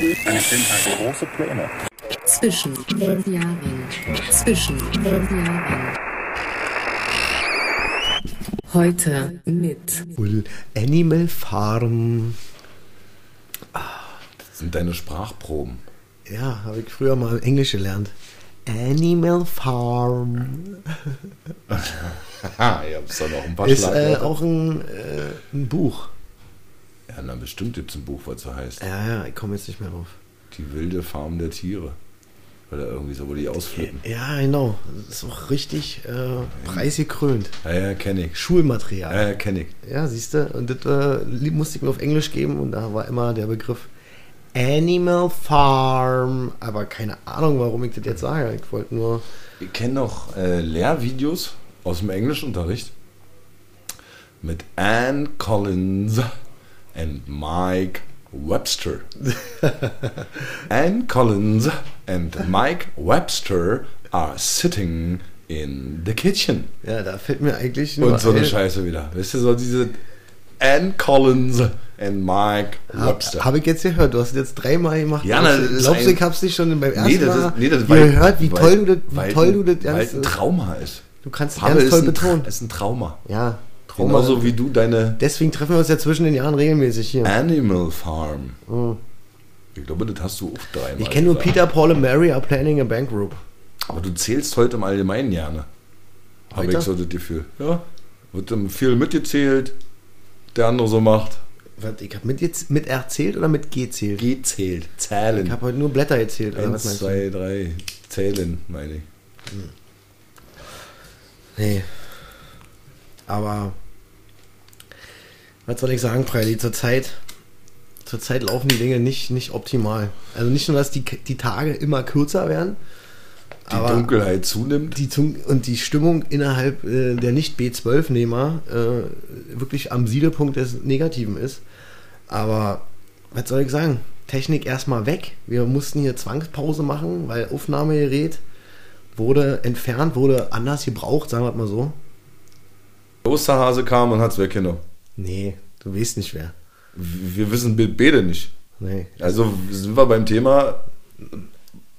Es sind halt große Pläne. Zwischen den Jahren. Zwischen den Jahren. Heute mit Wohl Animal Farm. Das sind deine Sprachproben. Ja, habe ich früher mal Englisch gelernt. Animal Farm. Haha, ihr habt da noch ein paar Ist äh, auch ein, äh, ein Buch. Ja, na bestimmt gibt es ein Buch, was so heißt. Ja, ja, ich komme jetzt nicht mehr drauf. Die wilde Farm der Tiere. Oder irgendwie so, wo die ausflippen. Ja, genau. Das ist auch richtig äh, preisgekrönt. Ja, ja, kenne ich. Schulmaterial. Ja, ja, kenne ich. Ja, siehst du, und das äh, musste ich mir auf Englisch geben und da war immer der Begriff Animal Farm. Aber keine Ahnung, warum ich das jetzt sage. Ich wollte nur. Ich kenne noch äh, Lehrvideos aus dem Englischunterricht mit Anne Collins und Mike Webster. Anne Collins and Mike Webster are sitting in the kitchen. Ja, da fällt mir eigentlich nur. Und so eine ein- Scheiße wieder. Weißt du, so diese Anne Collins and Mike Webster. Habe ich jetzt gehört, du hast es jetzt dreimal gemacht. Ja, na, das Glaubst du, ich hab's nicht schon beim ersten Nee, das Mal ist, nee, das gehört, wie weil- toll du das, wie weil- toll du das weil ein Trauma ist. Du kannst es ganz toll betonen. ist ein Trauma. Ja, Genauso wie du deine Deswegen treffen wir uns ja zwischen den Jahren regelmäßig hier. Animal Farm. Ich glaube, das hast du auch dreimal. Oh. ich kenne nur. Peter, Paul und Mary are planning a bank group. Aber du zählst heute im Allgemeinen gerne. Habe ich so das Gefühl. Ja. Wird viel mitgezählt, der andere so macht. Was, ich habe mit, jetzt- mit erzählt oder mit gezählt? Gezählt, Ich zählen. habe heute nur Blätter was Eins, zwei, drei, zählen, meine ich. Nee. Aber was soll ich sagen, Preili? Zurzeit, zurzeit laufen die Dinge nicht, nicht optimal. Also nicht nur, dass die, die Tage immer kürzer werden, Die aber Dunkelheit zunimmt. die und die Stimmung innerhalb äh, der Nicht-B12-Nehmer äh, wirklich am Siedepunkt des Negativen ist. Aber was soll ich sagen? Technik erstmal weg. Wir mussten hier Zwangspause machen, weil Aufnahmegerät wurde entfernt, wurde anders gebraucht, sagen wir mal so. Der Osterhase kam und hat's weggenommen. Nee, du weißt nicht wer. Wir wissen Bild beide nicht. Nee. Also sind wir beim Thema,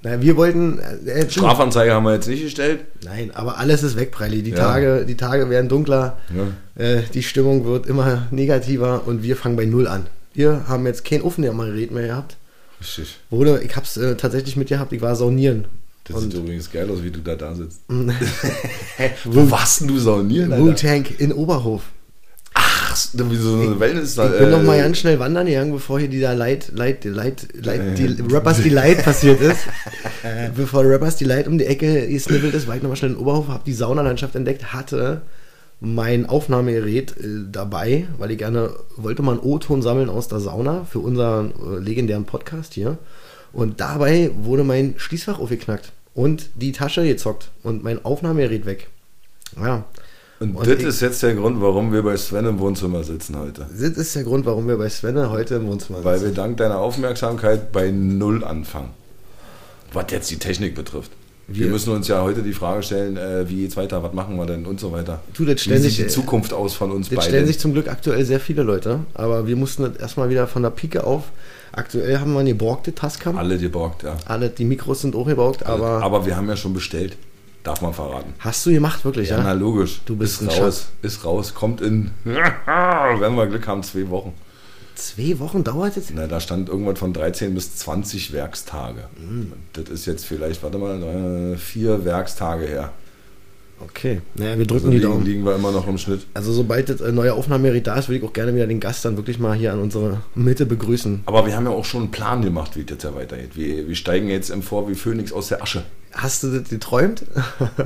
Na, wir wollten. Äh, äh, Strafanzeige haben wir jetzt nicht gestellt. Nein, aber alles ist weg, Preili. Die, Ja. Tage, die Tage werden dunkler, Ja. äh, die Stimmung wird immer negativer und wir fangen bei Null an. Wir haben jetzt kein Aufnahmegerät mehr gehabt. Richtig. Wurde, ich hab's äh, tatsächlich mitgehabt, ich war saunieren. Das Und- sieht übrigens geil aus, wie du da da sitzt. Wo warst denn du saunieren? Wu-Tank in Oberhof. Ach, wie so eine Wellness. Ich bin noch mal ganz schnell wandern gegangen, bevor hier dieser Light, Light, Light, Light, die Rappers Delight passiert ist. bevor Rappers Delight um die Ecke gesniffelt ist, war ich noch mal schnell in Oberhof, habe die Saunalandschaft entdeckt, hatte mein Aufnahmegerät äh, dabei, weil ich gerne wollte mal einen O-Ton sammeln aus der Sauna für unseren äh, legendären Podcast hier. Und dabei wurde mein Schließfach aufgeknackt und die Tasche gezockt und mein Aufnahmegerät weg. Ja. Und, Und das ist jetzt der Grund, warum wir bei Sven im Wohnzimmer sitzen heute. Das ist der Grund, warum wir bei Svenne heute im Wohnzimmer Weil sitzen. wir dank deiner Aufmerksamkeit bei Null anfangen. Was jetzt die Technik betrifft. Wir, Wir- müssen uns ja heute die Frage stellen, äh, wie geht's weiter, was machen wir denn und so weiter. Du, das wie stellen sieht sich- die Zukunft aus von uns Das beiden? stellen sich zum Glück aktuell sehr viele Leute, aber wir mussten das erstmal wieder von der Pike auf. Aktuell haben wir eine geborgte Tascam. Alle geborgt, ja. Alle, die Mikros sind auch geborgt, aber, Aber wir haben ja schon bestellt. Darf man verraten. hast du gemacht wirklich, Ja, ja? na logisch. Du bist ist ein raus. Ist raus. Kommt in, wenn wir Glück haben, zwei Wochen. Zwei Wochen dauert es? Na, da stand irgendwas von 13 bis 20 Werkstage. Mhm. Das ist jetzt vielleicht, warte mal, äh, vier Werkstage her. Okay, naja, wir drücken Also die liegen, Daumen. liegen wir immer noch im Schnitt. Also sobald das äh, neue Aufnahmegerät da ist, würde ich auch gerne wieder den Gast dann wirklich mal hier an unsere Mitte begrüßen. Aber wir haben ja auch schon einen Plan gemacht, wie es jetzt ja weitergeht. Wir, wir steigen jetzt empor wie Phönix aus der Asche. Hast du das geträumt?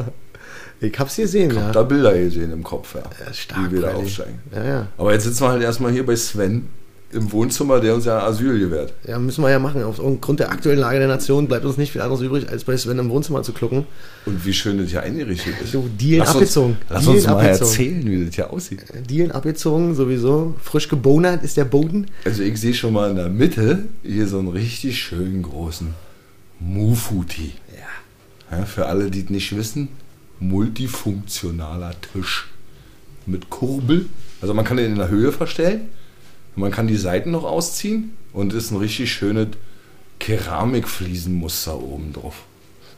ich hab's gesehen, Ich ja. hab da Bilder gesehen im Kopf, ja. Ja, stark, wie wir da aufsteigen. Ja, ja. Aber jetzt sitzen wir halt erstmal hier bei Sven im Wohnzimmer, der uns ja Asyl gewährt. Ja, müssen wir ja machen. Aufgrund der aktuellen Lage der Nation bleibt uns nicht viel anderes übrig, als bei Sven im Wohnzimmer zu klucken. Und wie schön das hier eingerichtet ist. Du, Deal lass abgezogen. Uns, lass Deal uns mal abgezogen. erzählen, wie das hier aussieht. Dielen abgezogen, sowieso. Frisch gebonert ist der Boden. Also ich sehe schon mal in der Mitte hier so einen richtig schönen großen Mufuti. Ja. Ja, für alle, die es nicht wissen, multifunktionaler Tisch mit Kurbel. Also man kann den in der Höhe verstellen, man kann die Seiten noch ausziehen und ist ein richtig schönes Keramikfliesenmuster oben drauf.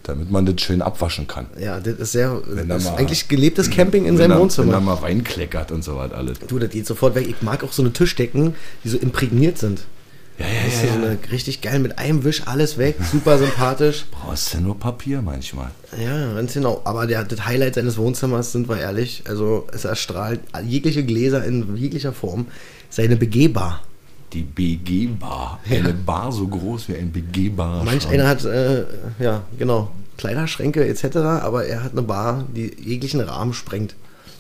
Damit man das schön abwaschen kann. Ja, das ist sehr, Wenn da das ist mal- eigentlich gelebtes Camping in seinem da- Wenn da Wohnzimmer. mal Wein kleckert und so was alles. Du, das geht sofort weg. Ich mag auch so eine Tischdecken, die so imprägniert sind. Ja, Weißt du, so eine richtig geil mit einem Wisch alles weg, super sympathisch. Brauchst du nur Papier manchmal. Ja, ganz genau. Aber der, das Highlight seines Wohnzimmers, sind wir ehrlich, also es erstrahlt jegliche Gläser in jeglicher Form. Seine begehbar. Die BG-Bar. Eine Bar so groß wie ein BG-Bar. Manch einer hat, äh, ja, genau, Kleiderschränke etc., aber er hat eine Bar, die jeglichen Rahmen sprengt.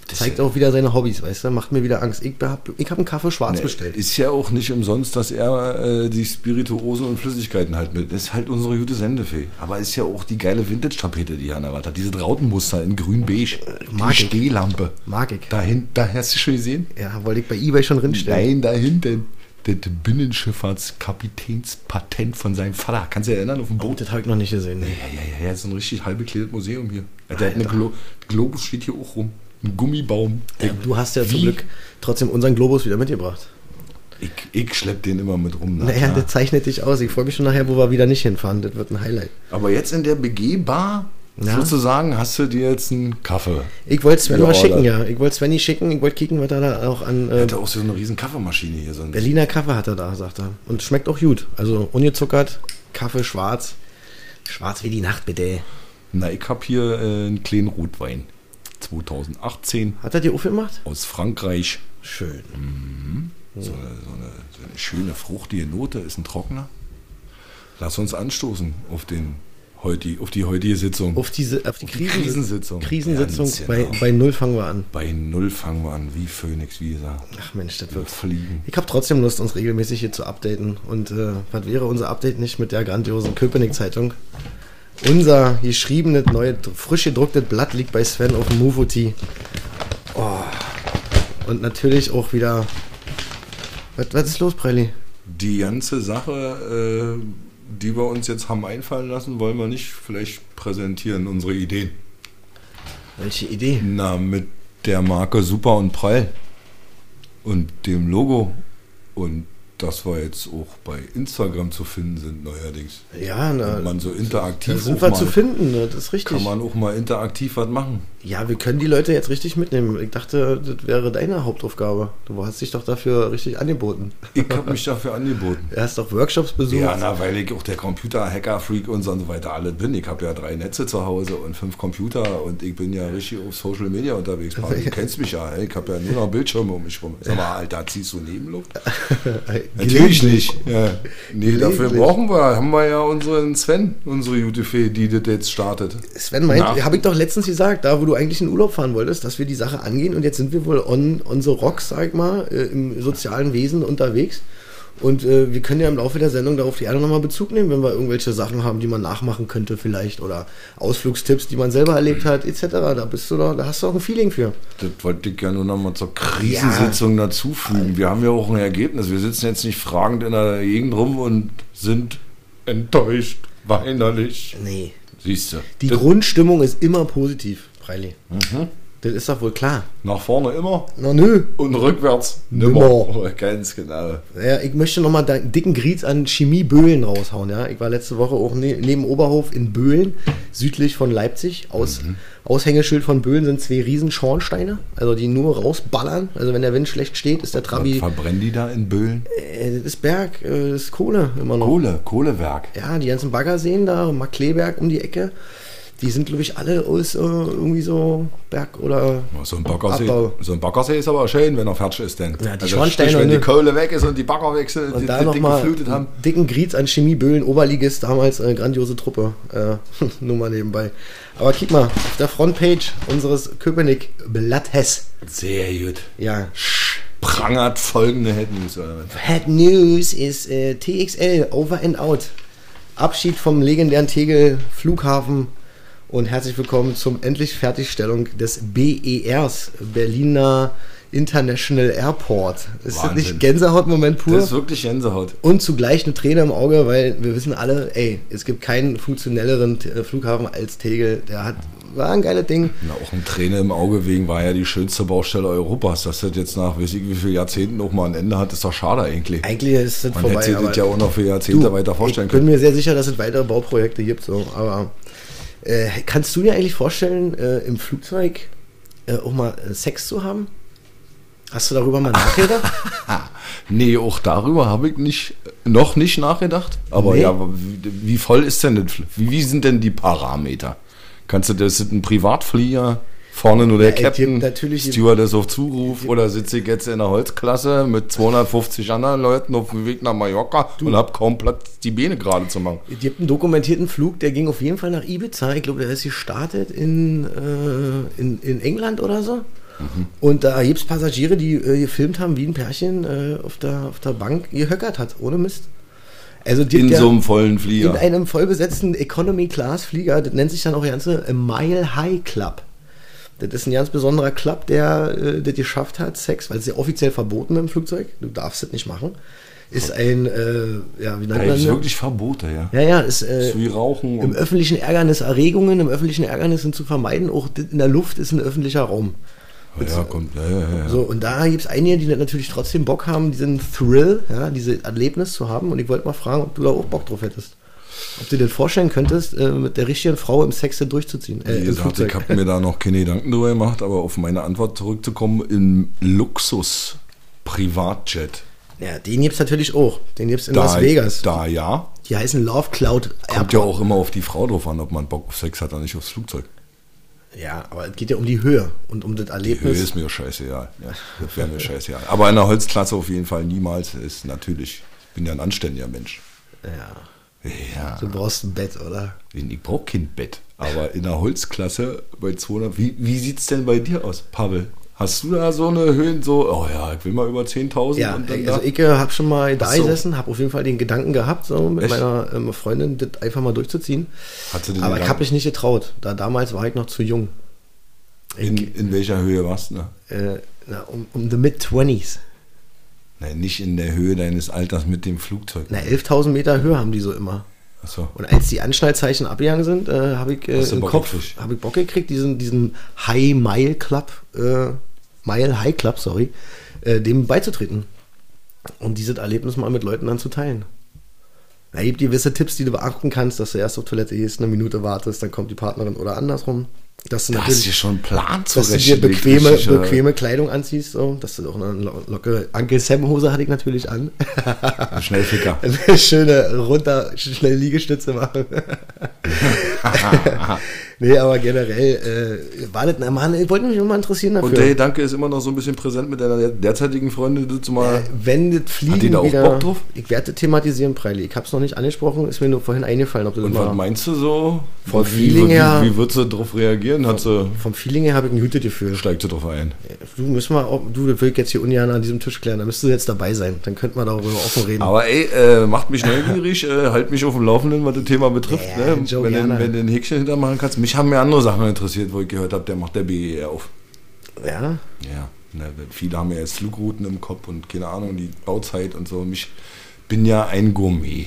Das Zeigt auch wieder seine Hobbys, weißt du, macht mir wieder Angst. Ich hab, ich hab einen Kaffee schwarz bestellt. Ist ja auch nicht umsonst, dass er äh, die Spirituosen und Flüssigkeiten halt mit. Ist halt unsere gute Sendefee. Aber ist ja auch die geile Vintage-Tapete, die er an der Wand hat. Diese Rautenmuster in grün-beige. mag Die ich. Stehlampe. Mag ich. Dahin, da hast du schon gesehen? Ja, wollte ich bei Ebay schon drinstellen. Nein, da hinten. Das Binnenschifffahrtskapitänspatent von seinem Vater. Kannst du dich erinnern auf dem Boot? Das habe ich noch nicht gesehen. Nee. Ja, ja, ja, ja, ist ein richtig halb Museum hier. Der hat eine Glo Globus steht hier auch rum. Ein Gummibaum. Ja, du hast ja zum Wie? Glück trotzdem unseren Globus wieder mitgebracht. Ich, ich schlepp den immer mit rum. na Naja, das zeichnet dich aus. Ich freue mich schon nachher, wo wir wieder nicht hinfahren. Das wird ein Highlight. Aber jetzt in der BG-Bar, Ja. sozusagen, hast du dir jetzt einen Kaffee. Ich wollte Sven mal schicken, ja. Ich wollte Svenny schicken. Ich wollte kicken, was er da auch an Er äh, hatte auch so eine riesen Kaffeemaschine hier. So ein Berliner Kaffee hat er da, sagt er. Und schmeckt auch gut. Also ungezuckert, Kaffee schwarz. Schwarz wie die Nacht, bitte. Na, ich hab hier äh, einen kleinen Rotwein. 2018 Hat er dir aufgemacht? aus Frankreich. Schön. So, eine, so, eine, so eine schöne fruchtige Note, ist ein Trockener. Lass uns anstoßen auf, den, heuti, auf die heutige Sitzung. Auf, diese, auf die Krisensitzung. Krisensitzung. Krisensitzung. Ganz bei, genau. bei Null fangen wir an. Bei Null fangen wir an, wie Phönix, wie gesagt. Ach Mensch, das Wir wird. fliegen. Ich habe trotzdem Lust, uns regelmäßig hier zu updaten. Und äh, was wäre unser Update nicht mit der grandiosen Köpenick-Zeitung? Unser geschriebenes, neue, frisch gedrucktes Blatt liegt bei Sven auf dem Mufoti. Oh. Und natürlich auch wieder. Was, was ist los, Preili? Die ganze Sache, äh, die wir uns jetzt haben einfallen lassen, wollen wir nicht vielleicht präsentieren, unsere Ideen. Welche Idee? Na, mit der Marke Super und Prall und dem Logo und dass wir jetzt auch bei Instagram zu finden sind neuerdings. Ja, na, Und man so da interaktiv sind auch wir zu finden, ne? das ist richtig. kann man auch mal interaktiv was machen. Ja, wir können die Leute jetzt richtig mitnehmen. Ich dachte, das wäre deine Hauptaufgabe. Du hast dich doch dafür richtig angeboten. Ich habe mich dafür angeboten. Du hast doch Workshops besucht. Ja, na, weil ich auch der Computer-Hacker-Freak und so weiter alle bin. Ich habe ja drei Netze zu Hause und fünf Computer und ich bin ja richtig auf Social Media unterwegs. Du kennst mich ja, ich habe ja nur noch Bildschirme um mich rum. Sag mal, Alter, ziehst du Nebenluft? Natürlich nicht. Ja. Nee, dafür brauchen wir, haben wir ja unseren Sven, unsere gute Fee, die das jetzt startet. Sven meint, habe ich doch letztens gesagt, da wo du eigentlich in Urlaub fahren wolltest, dass wir die Sache angehen und jetzt sind wir wohl on, on the rocks, sag ich mal, äh, im sozialen Wesen unterwegs. Und äh, wir können ja im Laufe der Sendung darauf gerne nochmal Bezug nehmen, wenn wir irgendwelche Sachen haben, die man nachmachen könnte vielleicht oder Ausflugstipps, die man selber erlebt hat, etc. Da bist du doch, da hast du auch ein Feeling für. Das wollte ich ja nur noch mal zur Krisensitzung dazufügen. Wir haben ja auch ein Ergebnis. Wir sitzen jetzt nicht fragend in der Gegend rum und sind enttäuscht, weinerlich. Nee. Siehst du. Die Das- Grundstimmung ist immer positiv, Preili. Mhm. Das ist doch wohl klar. Nach vorne immer Na nö. und rückwärts Nimmer. nimmer. Ganz genau. Ja, ich möchte nochmal einen dicken Griez an Chemie Böhlen raushauen. Ja? Ich war letzte Woche auch ne neben Oberhof in Böhlen, südlich von Leipzig. Aus, Aushängeschild von Böhlen sind zwei riesen Schornsteine, also die nur rausballern. Also wenn der Wind schlecht steht, ist der Was Trabi, verbrennen die da in Böhlen? äh, das ist Berg, äh, das ist Kohle immer noch. Kohle, Kohlewerk. Ja, die ganzen Baggerseen da, Markleberg um die Ecke, die sind glaube ich alle aus äh, irgendwie so Berg oder So ein, Baggersee, Abbau. so ein Baggersee ist aber schön, wenn er fertig ist. Denn. Ja, die also Schornsteine, sprich, wenn die? Kohle weg ist und die Bagger weg sind, Und die, da die Ding nochmal geflutet haben. dicken Griez an Chemie Böhlen, Oberligist, damals eine grandiose Truppe. Äh, nur mal nebenbei. Aber guck mal, auf der Frontpage unseres Köpenick Blattes. Sehr gut. Ja. Prangert folgende Head News. Oder? Bad News ist äh, TXL Over and Out. Abschied vom legendären Tegel Flughafen und herzlich willkommen zum endlich Fertigstellung des BERs, Berliner International Airport. Ist das Wahnsinn. nicht Gänsehautmoment pur? Das ist wirklich Gänsehaut. Und zugleich eine Träne im Auge, weil wir wissen alle, ey, es gibt keinen funktionelleren äh, Flughafen als Tegel. Der hat, war ein geiles Ding. Na, auch ein Träne im Auge wegen war ja die schönste Baustelle Europas. Dass das jetzt nach weiß ich wie vielen Jahrzehnten noch mal ein Ende hat, ist doch schade eigentlich. Eigentlich ist das Man vorbei. hätte sich das ja auch noch für Jahrzehnte du, weiter vorstellen ich bin können. mir sehr sicher, dass es weitere Bauprojekte gibt. So. Aber äh, kannst du dir eigentlich vorstellen, äh, im Flugzeug äh, auch mal äh, Sex zu haben? Hast du darüber mal nachgedacht? Nee, auch darüber habe ich nicht, noch nicht nachgedacht. Aber Nee. ja, wie, wie voll ist denn das? Wie, wie sind denn die Parameter? Kannst du, das ist ein Privatflieger? Vorne nur der Ja, Captain, natürlich- Stewardess auf Zuruf oder sitze ich jetzt in der Holzklasse mit 250 anderen Leuten auf dem Weg nach Mallorca und habe kaum Platz, die Beine gerade zu machen. Es gibt einen dokumentierten Flug, der ging auf jeden Fall nach Ibiza. Ich glaube, der ist gestartet in, äh, in, in England oder so. Mhm. Und da gibt es Passagiere, die äh, gefilmt haben, wie ein Pärchen äh, auf, der, auf der Bank gehöckert hat, ohne Mist. Also In ja so einem vollen in Flieger. einem vollbesetzten Economy-Class-Flieger, das nennt sich dann auch der ganze Mile High Club. Das ist ein ganz besonderer Club, der äh, das geschafft hat, Sex, weil es ja offiziell verboten im Flugzeug, du darfst das nicht machen, ist ein, äh, ja, wie nennt man es das? wirklich Verbote, ja. Ja, ja, ist, äh, ist wie Rauchen. im öffentlichen Ärgernis Erregungen, im öffentlichen Ärgernis sind zu vermeiden, auch in der Luft ist ein öffentlicher Raum. ja, kommt, ja, ja, ja. So, und da gibt es einige, die natürlich trotzdem Bock haben, diesen Thrill, ja, diese Erlebnis zu haben. Und ich wollte mal fragen, ob du da auch Bock drauf hättest. Ob du dir das vorstellen könntest, äh, mit der richtigen Frau im Sex durchzuziehen. Äh, Wie gesagt, ich habe mir da noch keine Gedanken drüber gemacht, aber auf meine Antwort zurückzukommen, im Luxus Privatjet. Ja, den gibt es natürlich auch. Den gibt es in Da, Las Vegas. Da ja. Die heißen Love Cloud Kommt ja auch immer auf die Frau drauf an, ob man Bock auf Sex hat oder nicht aufs Flugzeug. Ja, aber es geht ja um die Höhe und um das Die Erlebnis. Höhe ist mir scheißegal. Ja, das wäre mir scheißegal. Aber in der Holzklasse auf jeden Fall niemals ist natürlich. Ich bin ja ein anständiger Mensch. ja, Ja. du brauchst ein Bett, oder? Ich brauche kein Bett. Aber in der Holzklasse bei 200. Wie, wie sieht es denn bei dir aus, Pavel? Hast du da so eine Höhen, so, oh ja, ich will mal über 10.000 Ja, und dann also ich äh, habe schon mal da so. gesessen, habe auf jeden Fall den Gedanken gehabt, so mit Echt? meiner ähm, Freundin das einfach mal durchzuziehen. Hatte den Aber ich habe mich nicht getraut. Da damals war ich noch zu jung. in, in welcher Höhe warst du? Ne? Äh, na, um, um the mid-20s. Nein, nicht in der Höhe deines Alters mit dem Flugzeug. Na, 11.000 Meter Höhe haben die so immer. Achso. Und als die Anschnallzeichen abgegangen sind, äh, habe ich äh, im Bock Kopf gekriegt? habe ich Bock gekriegt, diesen, diesen High Mile Club, äh, Mile High Club, sorry, äh, dem beizutreten. Und dieses Erlebnis mal mit Leuten dann zu teilen. Da gibt gewisse Tipps, die du beachten kannst, dass du erst auf Toilette gehst, eine Minute wartest, dann kommt die Partnerin oder andersrum. Dass du Da hast du dir schon einen Plan dass du dir bequeme, richtig, äh, bequeme Kleidung anziehst, so, dass du auch eine lo- lockere Uncle Sam Hose hatte ich natürlich an. Schnellficker. Eine schöne runter, schnell Liegestütze machen. nee, aber generell, äh, war das, na, Mann, ich wollte mich mal interessieren dafür. Und der Gedanke ist immer noch so ein bisschen präsent mit deiner derzeitigen Freundin, du mal. wenn das Fliegen Hat die da auch wieder, Bock drauf? ich werde das thematisieren, Preili. Ich habe es noch nicht angesprochen, ist mir nur vorhin eingefallen, ob du das Und was meinst du so? Vom wie, Feeling wie, her- Wie, wie wird sie darauf reagieren? Hat sie, vom Feeling her habe ich ein gutes Gefühl. steigt sie drauf ein? Du müssen auch- du, das will ich jetzt hier ungern an diesem Tisch klären, da müsstest du jetzt dabei sein, dann könnten wir darüber offen reden. Aber ey, äh, macht mich neugierig, äh, halt mich auf dem Laufenden, was das Thema betrifft. Ja, ne? Du, wenn du ein Häkchen hintermachen kannst. Mich haben mir andere Sachen interessiert, wo ich gehört habe, der macht der BER auf. ja, Ja, ne, viele haben ja jetzt Flugrouten im Kopf und keine Ahnung, die Bauzeit und so. Mich bin ja ein Gourmet.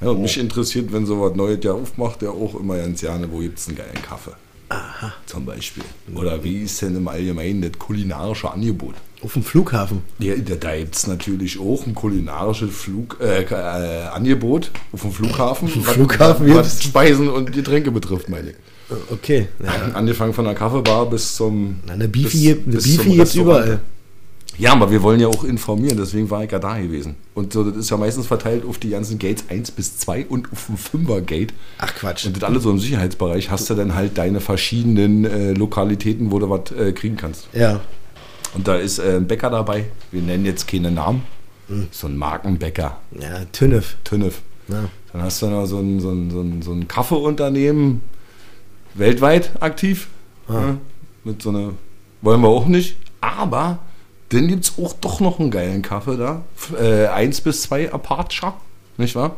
Ja, und mich interessiert, wenn so was Neues ja aufmacht, der auch immer ganz gerne, wo gibt es einen geilen Kaffee? Aha. Zum Beispiel. Oder wie ist denn im Allgemeinen das kulinarische Angebot? auf dem Flughafen. Ja, da, gibt es natürlich auch ein kulinarisches Flug, äh, äh, Angebot auf dem Flughafen. was- Flughafen was, was Speisen und Getränke betrifft, meine ich. Okay, ja. Angefangen von der Kaffeebar bis zum. Na, eine bis- Beefy, bis zum Beefy Restaurant. überall. Ja, aber wir wollen ja auch informieren, deswegen war ich ja da gewesen. Und so, das ist ja meistens verteilt auf die ganzen Gates 1 bis 2 und auf dem 5er Gate. Ach Quatsch. Und das alles so im Sicherheitsbereich hast du dann halt deine verschiedenen äh, Lokalitäten, wo du was äh, kriegen kannst. Ja. Und da ist äh, ein Bäcker dabei, wir nennen jetzt keine Namen, so ein Markenbäcker, Ja, Tünnef. Tünnef. Ja. Dann hast du noch so ein, so ein, so ein, so ein Kaffeeunternehmen, weltweit aktiv. Ja, mit so einer, wollen wir auch nicht. Aber dann gibt es auch doch noch einen geilen Kaffee da. Äh, 1 bis 2 Apache, nicht wahr?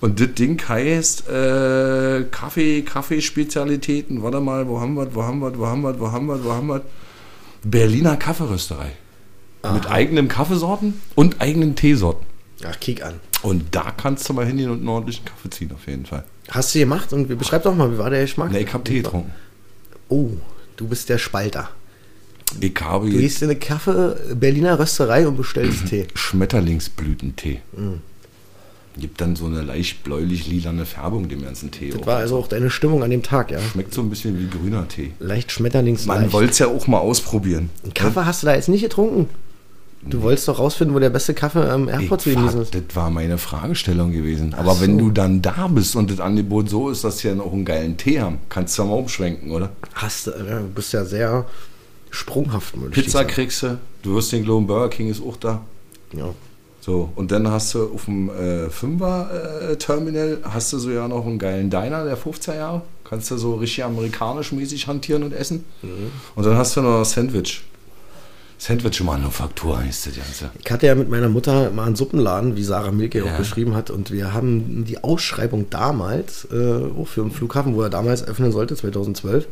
Und das Ding heißt äh, Kaffee, Kaffeespezialitäten. Warte mal, wo haben wir, wo haben wir, wo haben wir, wo haben wir, wo haben wir? Berliner Kaffeerösterei. Mit eigenen Kaffeesorten und eigenen Teesorten. Ach, kick an. Und da kannst du mal hingehen und einen ordentlichen Kaffee ziehen, auf jeden Fall. Hast du gemacht und beschreib doch mal, wie war der Geschmack? Ne, ich habe Tee getrunken. Oh, du bist der Spalter. Ich habe Du gehst in eine Kaffee Berliner Rösterei und bestellst Tee. Schmetterlingsblütentee. Mm. Gibt dann so eine leicht bläulich-lilane Färbung dem ganzen Tee. Das war also auch deine Stimmung an dem Tag, ja. Schmeckt so ein bisschen wie grüner Tee. Leicht Schmetterlings. Man wollte es ja auch mal ausprobieren. Kaffee hast du da jetzt nicht getrunken? Du wolltest doch rausfinden, wo der beste Kaffee am Airport zu Ich genießen ist. das war meine Fragestellung gewesen. Aber Ach wenn so. du dann da bist und das Angebot so ist, dass sie ja noch einen geilen Tee haben, kannst du ja mal umschwenken, oder? Hast du, du bist ja sehr sprunghaft, würde ich Pizza sagen. kriegst du, du wirst den Globen Burger King ist auch da. Ja. So, und dann hast du auf dem äh, Fünfer-Terminal hast du so ja noch einen geilen Diner der 50er Jahre. Kannst du so richtig amerikanisch mäßig hantieren und essen. Und dann hast du noch Sandwich. Sandwich-Manufaktur heißt das Ganze. Ich hatte ja mit meiner Mutter mal einen Suppenladen, wie Sarah Milke Ja. auch beschrieben hat, und wir haben die Ausschreibung damals, äh, auch für den Flughafen, wo er damals öffnen sollte, 2012,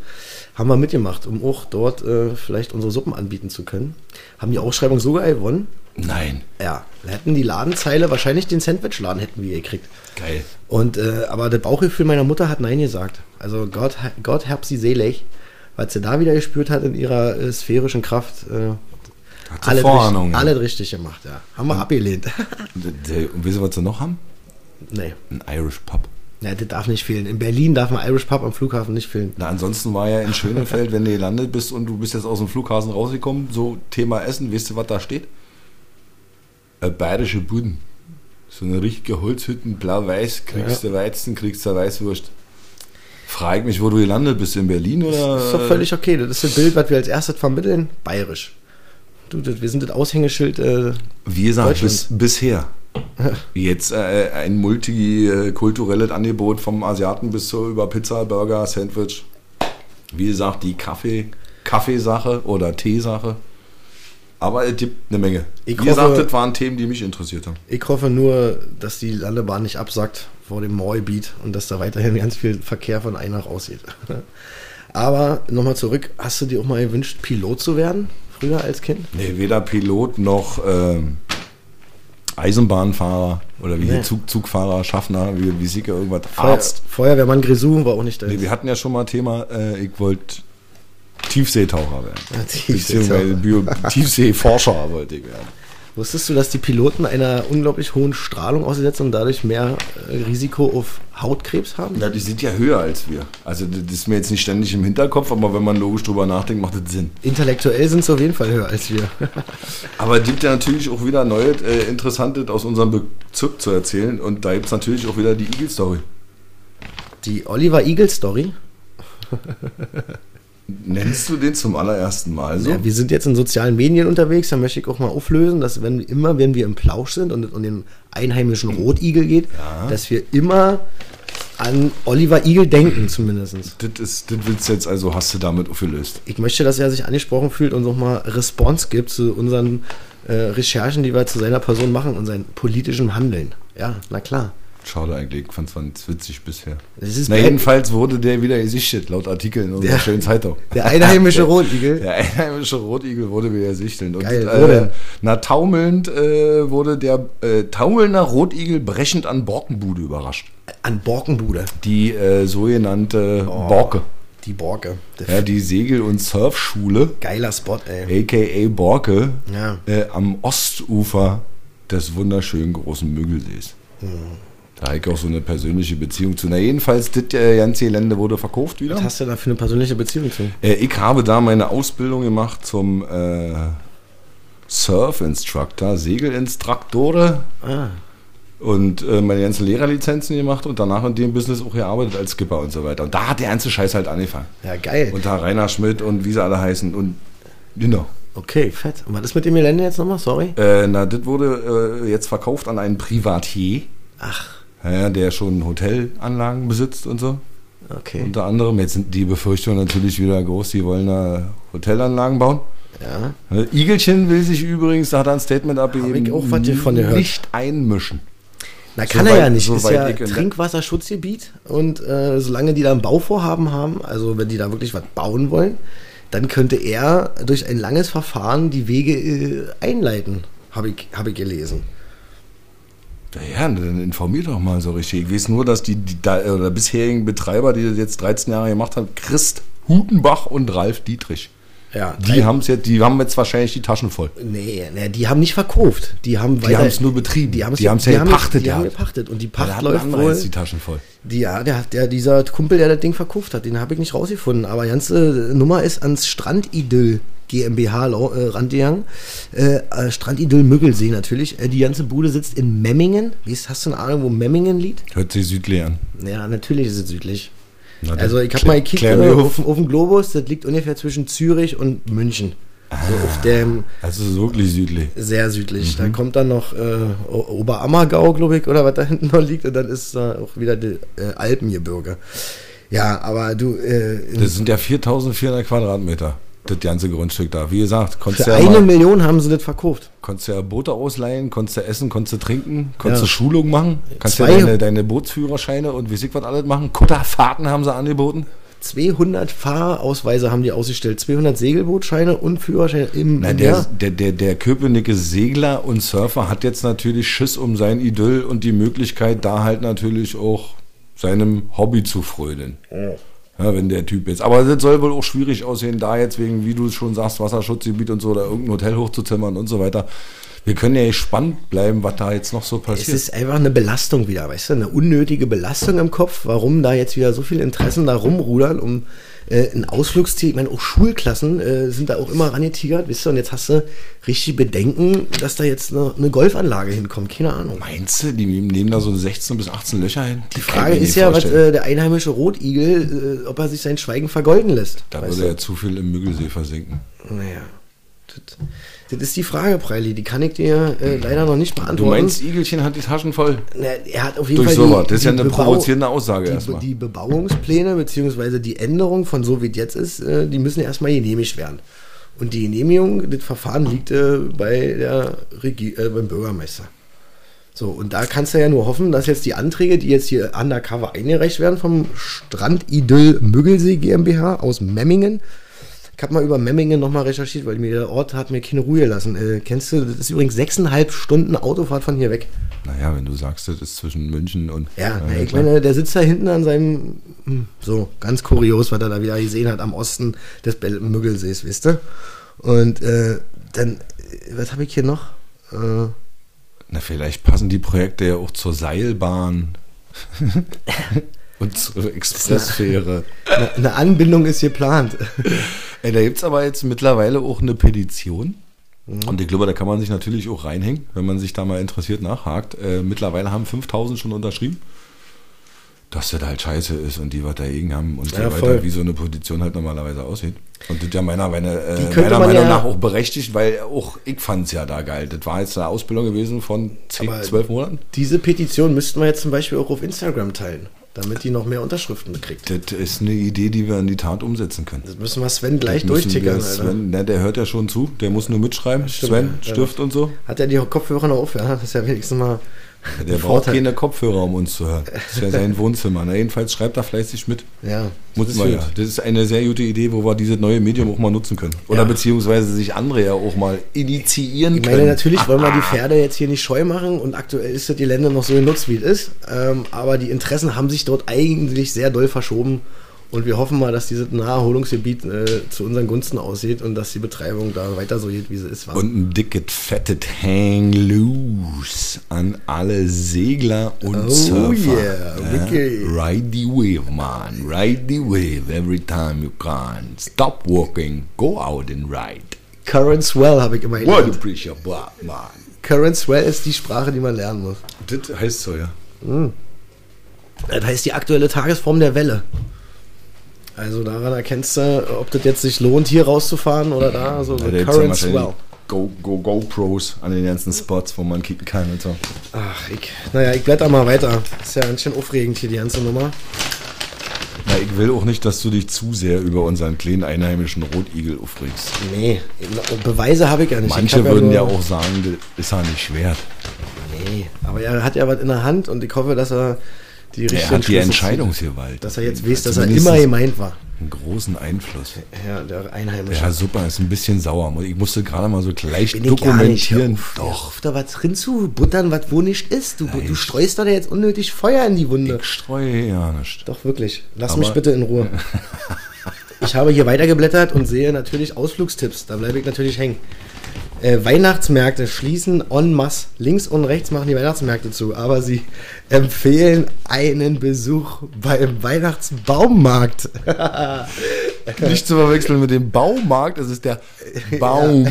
haben wir mitgemacht, um auch dort äh, vielleicht unsere Suppen anbieten zu können. Haben die Ausschreibung sogar gewonnen. Nein, Ja, wir hätten die Ladenzeile, wahrscheinlich den Sandwichladen hätten wir gekriegt. geil. Und, äh, aber das Bauchgefühl meiner Mutter hat Nein gesagt. Also Gott, Gott hab sie selig, was sie da wieder gespürt hat in ihrer äh, sphärischen Kraft. Äh, Hat sie alles, Vorahnung, richtig, ja. alles richtig gemacht, ja. Haben wir abgelehnt. Und der- wisst ihr, was sie noch haben? nee. Ein Irish Pub. Ja, das darf nicht fehlen. In Berlin darf man Irish Pub am Flughafen nicht fehlen. Na, ansonsten war ja in Schönefeld, wenn du gelandet bist und du bist jetzt aus dem Flughafen rausgekommen, so Thema Essen, weißt du, was da steht? Äh, bayerische Buden. So eine richtige Holzhütten, blau-weiß, kriegst du Weizen, kriegst du Weißwurst. Frag mich, wo du gelandet bist, in Berlin oder? Das ist doch völlig okay. Das ist das Bild, was wir als erstes vermitteln. Bayerisch. Du, wir sind das Aushängeschild. Äh, Wie gesagt, bis, bisher. Jetzt äh, ein multikulturelles Angebot vom Asiaten bis zu über Pizza, Burger, Sandwich. Wie gesagt, die Kaffee, Kaffeesache oder Teesache. Aber es gibt eine Menge. Ich Wie gesagt, das waren Themen, die mich interessiert haben. ich hoffe nur, dass die Landebahn nicht absackt vor dem Moorgebiet und dass da weiterhin ganz viel Verkehr von ein nach ausgeht. Aber nochmal zurück. Hast du dir auch mal gewünscht, Pilot zu werden? Früher als Kind? Nee, weder Pilot noch ähm, Eisenbahnfahrer oder wie Nee. hier Zug, Zugfahrer, Schaffner, wie, wie Sieke, irgendwas, Feuer, Arzt. Feuerwehrmann Grisou war auch nicht da. Nee, wir hatten ja schon mal Thema, äh, ich wollte Tiefseetaucher werden. Ja, Tiefseetaucher. Tiefseeforscher wollte ich werden. Wusstest du, dass die Piloten einer unglaublich hohen Strahlung ausgesetzt und dadurch mehr äh, Risiko auf Hautkrebs haben? Ja, die sind ja höher als wir. Also das ist mir jetzt nicht ständig im Hinterkopf, aber wenn man logisch drüber nachdenkt, macht das Sinn. Intellektuell sind sie auf jeden Fall höher als wir. Aber es gibt ja natürlich auch wieder Neues, äh, Interessantes aus unserem Bezirk zu erzählen. Und da gibt es natürlich auch wieder die Eagle-Story. Die Oliver Eagle Story. Nennst du den zum allerersten Mal so? Ja, wir sind jetzt in sozialen Medien unterwegs, da möchte ich auch mal auflösen, dass wenn immer, wenn wir im Plausch sind und es um den einheimischen Rotigel geht, dass wir immer an Oliver Eagle denken zumindest. Das, ist, das willst du jetzt also, hast du damit aufgelöst. Ich möchte, dass er sich angesprochen fühlt und nochmal Response gibt zu unseren äh, Recherchen, die wir zu seiner Person machen und seinem politischen Handeln. Ja, na klar. Schade eigentlich, ich fand es ganz witzig bisher. Na, jedenfalls wurde der wieder gesichtet, laut Artikeln in unserer Der- schönen Zeitung. Der einheimische Rotigel. Der einheimische Rotigel wurde wieder gesichtet. Und, Geil, denn? äh, na, taumelnd äh, wurde der äh, taumelnder Rotigel brechend an Borkenbude überrascht. An Borkenbude. Die äh, sogenannte Borke. Die Borke. Der Ja, die Segel- und Surfschule, Geiler Spot, ey. a.k.a. Borke, Ja. äh, am Ostufer des wunderschönen großen Müggelsees. Hm. Da habe ich auch so eine persönliche Beziehung zu. Na, jedenfalls, das äh, ganze Gelände wurde verkauft wieder. Was hast du da für eine persönliche Beziehung zu? Äh, ich habe da meine Ausbildung gemacht zum äh, Surf-Instructor, Segelinstruktore Ah, und äh, meine ganzen Lehrerlizenzen gemacht und danach in dem Business auch gearbeitet als Skipper und so weiter. Und da hat der ganze Scheiß halt angefangen. ja, geil. Unter Rainer Schmidt und wie sie alle heißen und genau. Okay, fett. Und was ist mit dem Gelände jetzt nochmal? Sorry. Äh, na, das wurde äh, jetzt verkauft an einen Privatier, Ach, ja, der schon Hotelanlagen besitzt und so. okay. Unter anderem, jetzt sind die Befürchtungen natürlich wieder groß, die wollen da Hotelanlagen bauen. Ja. Ne, Igelchen will sich übrigens, da hat er ein Statement abgegeben, ich auch was von gehört. nicht einmischen. Na, kann Soweit- er ja nicht. ist soweit ja Trinkwasserschutzgebiet und äh, solange die da ein Bauvorhaben haben, also wenn die da wirklich was bauen wollen, dann könnte er durch ein langes Verfahren die Wege äh, einleiten, habe ich, hab ich gelesen. Ja, dann informier doch mal so richtig. Ich weiß nur, dass die, die da, oder bisherigen Betreiber, die das jetzt 13 Jahre gemacht haben, Christ Hutenbach und Ralf Dietrich. Ja, Die haben jetzt, die haben jetzt wahrscheinlich die Taschen voll. Nee, nee, die haben nicht verkauft. Die haben Die haben es nur betrieben. Die, Die haben's ja haben- gepachtet, Die haben ja. gepachtet. Und die Pacht hatten läuft wohl. die Taschen voll. Die, ja, der, der, dieser Kumpel, der das Ding verkauft hat, den habe ich nicht rausgefunden. Aber ganze Nummer ist ans Strandidyll GmbH äh, rangegangen. Äh, äh, Strandidyll Müggelsee natürlich. Äh, die ganze Bude sitzt in Memmingen. Wie ist, hast du eine Ahnung, wo Memmingen liegt? Hört sich südlich an. Ja, natürlich ist es südlich. Na, Also dann ich habe mal gekickt äh, auf, auf. dem Globus. Das liegt ungefähr zwischen Zürich und München. So auf dem Also so wirklich südlich. sehr südlich. Mhm. Da kommt dann noch äh, Oberammergau, glaube ich, oder was da hinten noch liegt. Und dann ist da auch wieder die äh, Alpengebirge. Ja, aber du, äh, Das sind ja 4400 Quadratmeter, das ganze Grundstück da. Wie gesagt, konntest für ja, eine mal, Million haben sie das verkauft. konntest ja Boote ausleihen, konntest du essen, konntest du trinken, konntest Ja. du Schulung machen, kannst ja Zwei- deine, deine Bootsführerscheine und wie ich was alles machen. Kutterfahrten haben sie angeboten. 200 Fahrausweise haben die ausgestellt, 200 Segelbootscheine und Führerscheine im, Na, der, der, der, der Köpenicker Segler und Surfer hat jetzt natürlich Schiss um sein Idyll und die Möglichkeit, da halt natürlich auch seinem Hobby zu frönen. Ja, wenn der Typ jetzt. Aber das soll wohl auch schwierig aussehen, da jetzt wegen, wie du es schon sagst, Wasserschutzgebiet und so, oder irgendein Hotel hochzuzimmern und so weiter. Wir können ja gespannt bleiben, was da jetzt noch so Es passiert. ist einfach eine Belastung wieder, weißt du, eine unnötige Belastung im Kopf, warum da jetzt wieder so viele Interessen da rumrudern, um äh, ein Ausflugsziel, ich meine, auch Schulklassen äh, sind da auch immer rangetigert, weißt du, und jetzt hast du richtig Bedenken, dass da jetzt eine, eine Golfanlage hinkommt, keine Ahnung. Meinst du, die nehmen da so 16 bis 18 Löcher hin? Die Frage ist ja, was äh, der einheimische Rotigel, äh, ob er sich sein Schweigen vergolden lässt. da würde er zu viel im Müggelsee versinken. Naja, das, das ist die Frage, Preili, die kann ich dir äh, leider noch nicht Du beantworten. meinst, Igelchen hat die Taschen voll? Na, er hat auf jeden Durch Fall sowas. Das ist ja eine Bebau- provozierende Aussage die, erstmal. Die Bebauungspläne beziehungsweise die Änderung von so wie es jetzt ist, äh, die müssen erstmal genehmigt werden. Und die Genehmigung, das Verfahren liegt äh, bei der Regie, äh, beim Bürgermeister. So, und da kannst du ja nur hoffen, dass jetzt die Anträge, die jetzt hier undercover eingereicht werden vom Strandidyll Müggelsee GmbH aus Memmingen. Ich habe mal über Memmingen nochmal recherchiert, weil mir der Ort hat mir keine Ruhe gelassen. Äh, kennst du, das ist übrigens sechseinhalb Stunden Autofahrt von hier weg. Naja, wenn du sagst, das ist zwischen München und. Ja, Na na, ich meine, der sitzt da hinten an seinem, hm, so, ganz kurios, was er da wieder gesehen hat am Osten des Müggelsees, wisst ihr? Und äh, dann, äh, was habe ich hier noch? Äh, Na, vielleicht passen die Projekte ja auch zur Seilbahn und zur Expressfähre. eine, eine Anbindung ist geplant. Ey, da gibt es aber jetzt mittlerweile auch eine Petition. Mhm. Und ich glaube, da kann man sich natürlich auch reinhängen, wenn man sich da mal interessiert nachhakt. Äh, mittlerweile haben 5000 schon unterschrieben, dass das halt scheiße ist und die was dagegen haben und Ja, so voll. weiter, wie so eine Petition halt normalerweise aussieht. Und das ist ja meiner, meine, äh, meiner Meinung ja- nach auch berechtigt, weil auch ich fand es ja da geil. Das war jetzt eine Ausbildung gewesen von 10, Aber 12 Monaten. Diese Petition müssten wir jetzt zum Beispiel auch auf Instagram teilen, damit die noch mehr Unterschriften kriegt. Das ist eine Idee, die wir in die Tat umsetzen können. Das müssen wir Sven gleich durchtickern. Sven, ne, der hört ja schon zu, der muss nur mitschreiben. Stimmt, Sven. Stift und so. Hat er die Kopfhörer noch auf? Ja, das ist ja wenigstens mal Der braucht Vorteil. keine Kopfhörer, um uns zu hören. Das ist ja sein Wohnzimmer. Na, jedenfalls schreibt er fleißig mit. Ja, Muss das man ist ja. Das ist eine sehr gute Idee, wo wir dieses neue Medium auch mal nutzen können. Oder Ja. beziehungsweise sich andere ja auch mal initiieren Ich können. meine, natürlich wollen wir die Pferde jetzt hier nicht scheu machen und aktuell ist das Gelände noch so genutzt, wie es ist. Ähm, aber die Interessen haben sich dort eigentlich sehr doll verschoben und wir hoffen mal, dass dieses Naherholungsgebiet äh, zu unseren Gunsten aussieht und dass die Betreibung da weiter so geht, wie sie ist. Und ein dicket, fettet Hang Loose an alle Segler und Oh Surfer. yeah, wicked. Ride the wave, man. Ride the wave every time you can. Stop walking, go out and ride. Current Swell habe ich immer What a gelernt. precious man. Current Swell ist die Sprache, die man lernen muss. Das heißt so, ja. Das heißt die aktuelle Tagesform der Welle. Also daran erkennst du, ob das jetzt sich lohnt, hier rauszufahren oder da. So Ja, the da gibt's ja Current wahrscheinlich Swell. Go, Go, GoPros an den ganzen Spots, wo man kicken kann und so. Ach, ich, naja, ich blätter mal weiter. Ist ja ganz schön aufregend hier, die ganze Nummer. Na, ich will auch nicht, dass du dich zu sehr über unseren kleinen einheimischen Rotigel aufregst. Nee, Beweise habe ich ja nicht. ich Manche würden nur- ja auch sagen, das ist ja nicht wert. Nee, aber er hat ja was in der Hand und ich hoffe, dass er die richtigen hat die Entscheidungsgewalt. Dass er jetzt weiß, dass er immer gemeint war. Einen großen Einfluss. Ja, der Einheimische. Ja, super, ist ein bisschen sauer. Ich musste gerade mal so gleich Bin nicht. dokumentieren. Auf, Doch, da was drin zu buttern, was wo nicht ist. Du, du streust da jetzt unnötig Feuer in die Wunde. Ich streue ja nicht. Doch, wirklich. Lass Aber- mich bitte in Ruhe. Ich habe hier weitergeblättert und sehe natürlich Ausflugstipps. Da bleibe ich natürlich hängen. Äh, Weihnachtsmärkte schließen en masse. Links und rechts machen die Weihnachtsmärkte zu, aber sie empfehlen einen Besuch beim Weihnachtsbaummarkt. Nicht zu verwechseln mit dem Baumarkt, das ist der Baum.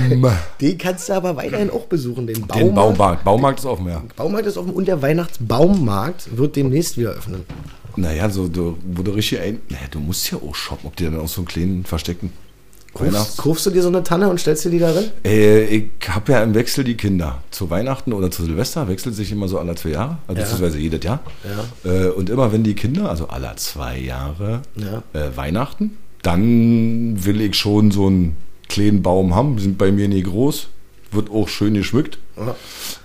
Den kannst du aber weiterhin auch besuchen. Den Baumarkt. Den Baumarkt. Baumarkt ist offen, ja. Baumarkt ist offen und der Weihnachtsbaummarkt wird demnächst wieder öffnen. Naja, so, du, wo du richtig ein. Naja, du musst ja auch shoppen, ob die dann auch so einen kleinen versteckten Kaufst, kaufst du dir so eine Tanne und stellst dir die darin? Äh, ich habe ja im Wechsel die Kinder. Zu Weihnachten oder zu Silvester wechselt sich immer so alle zwei Jahre, also Ja. beziehungsweise jedes Jahr. Äh, und immer wenn die Kinder, also alle zwei Jahre Ja. äh, Weihnachten, dann will ich schon so einen kleinen Baum haben. Die sind bei mir nie groß, wird auch schön geschmückt.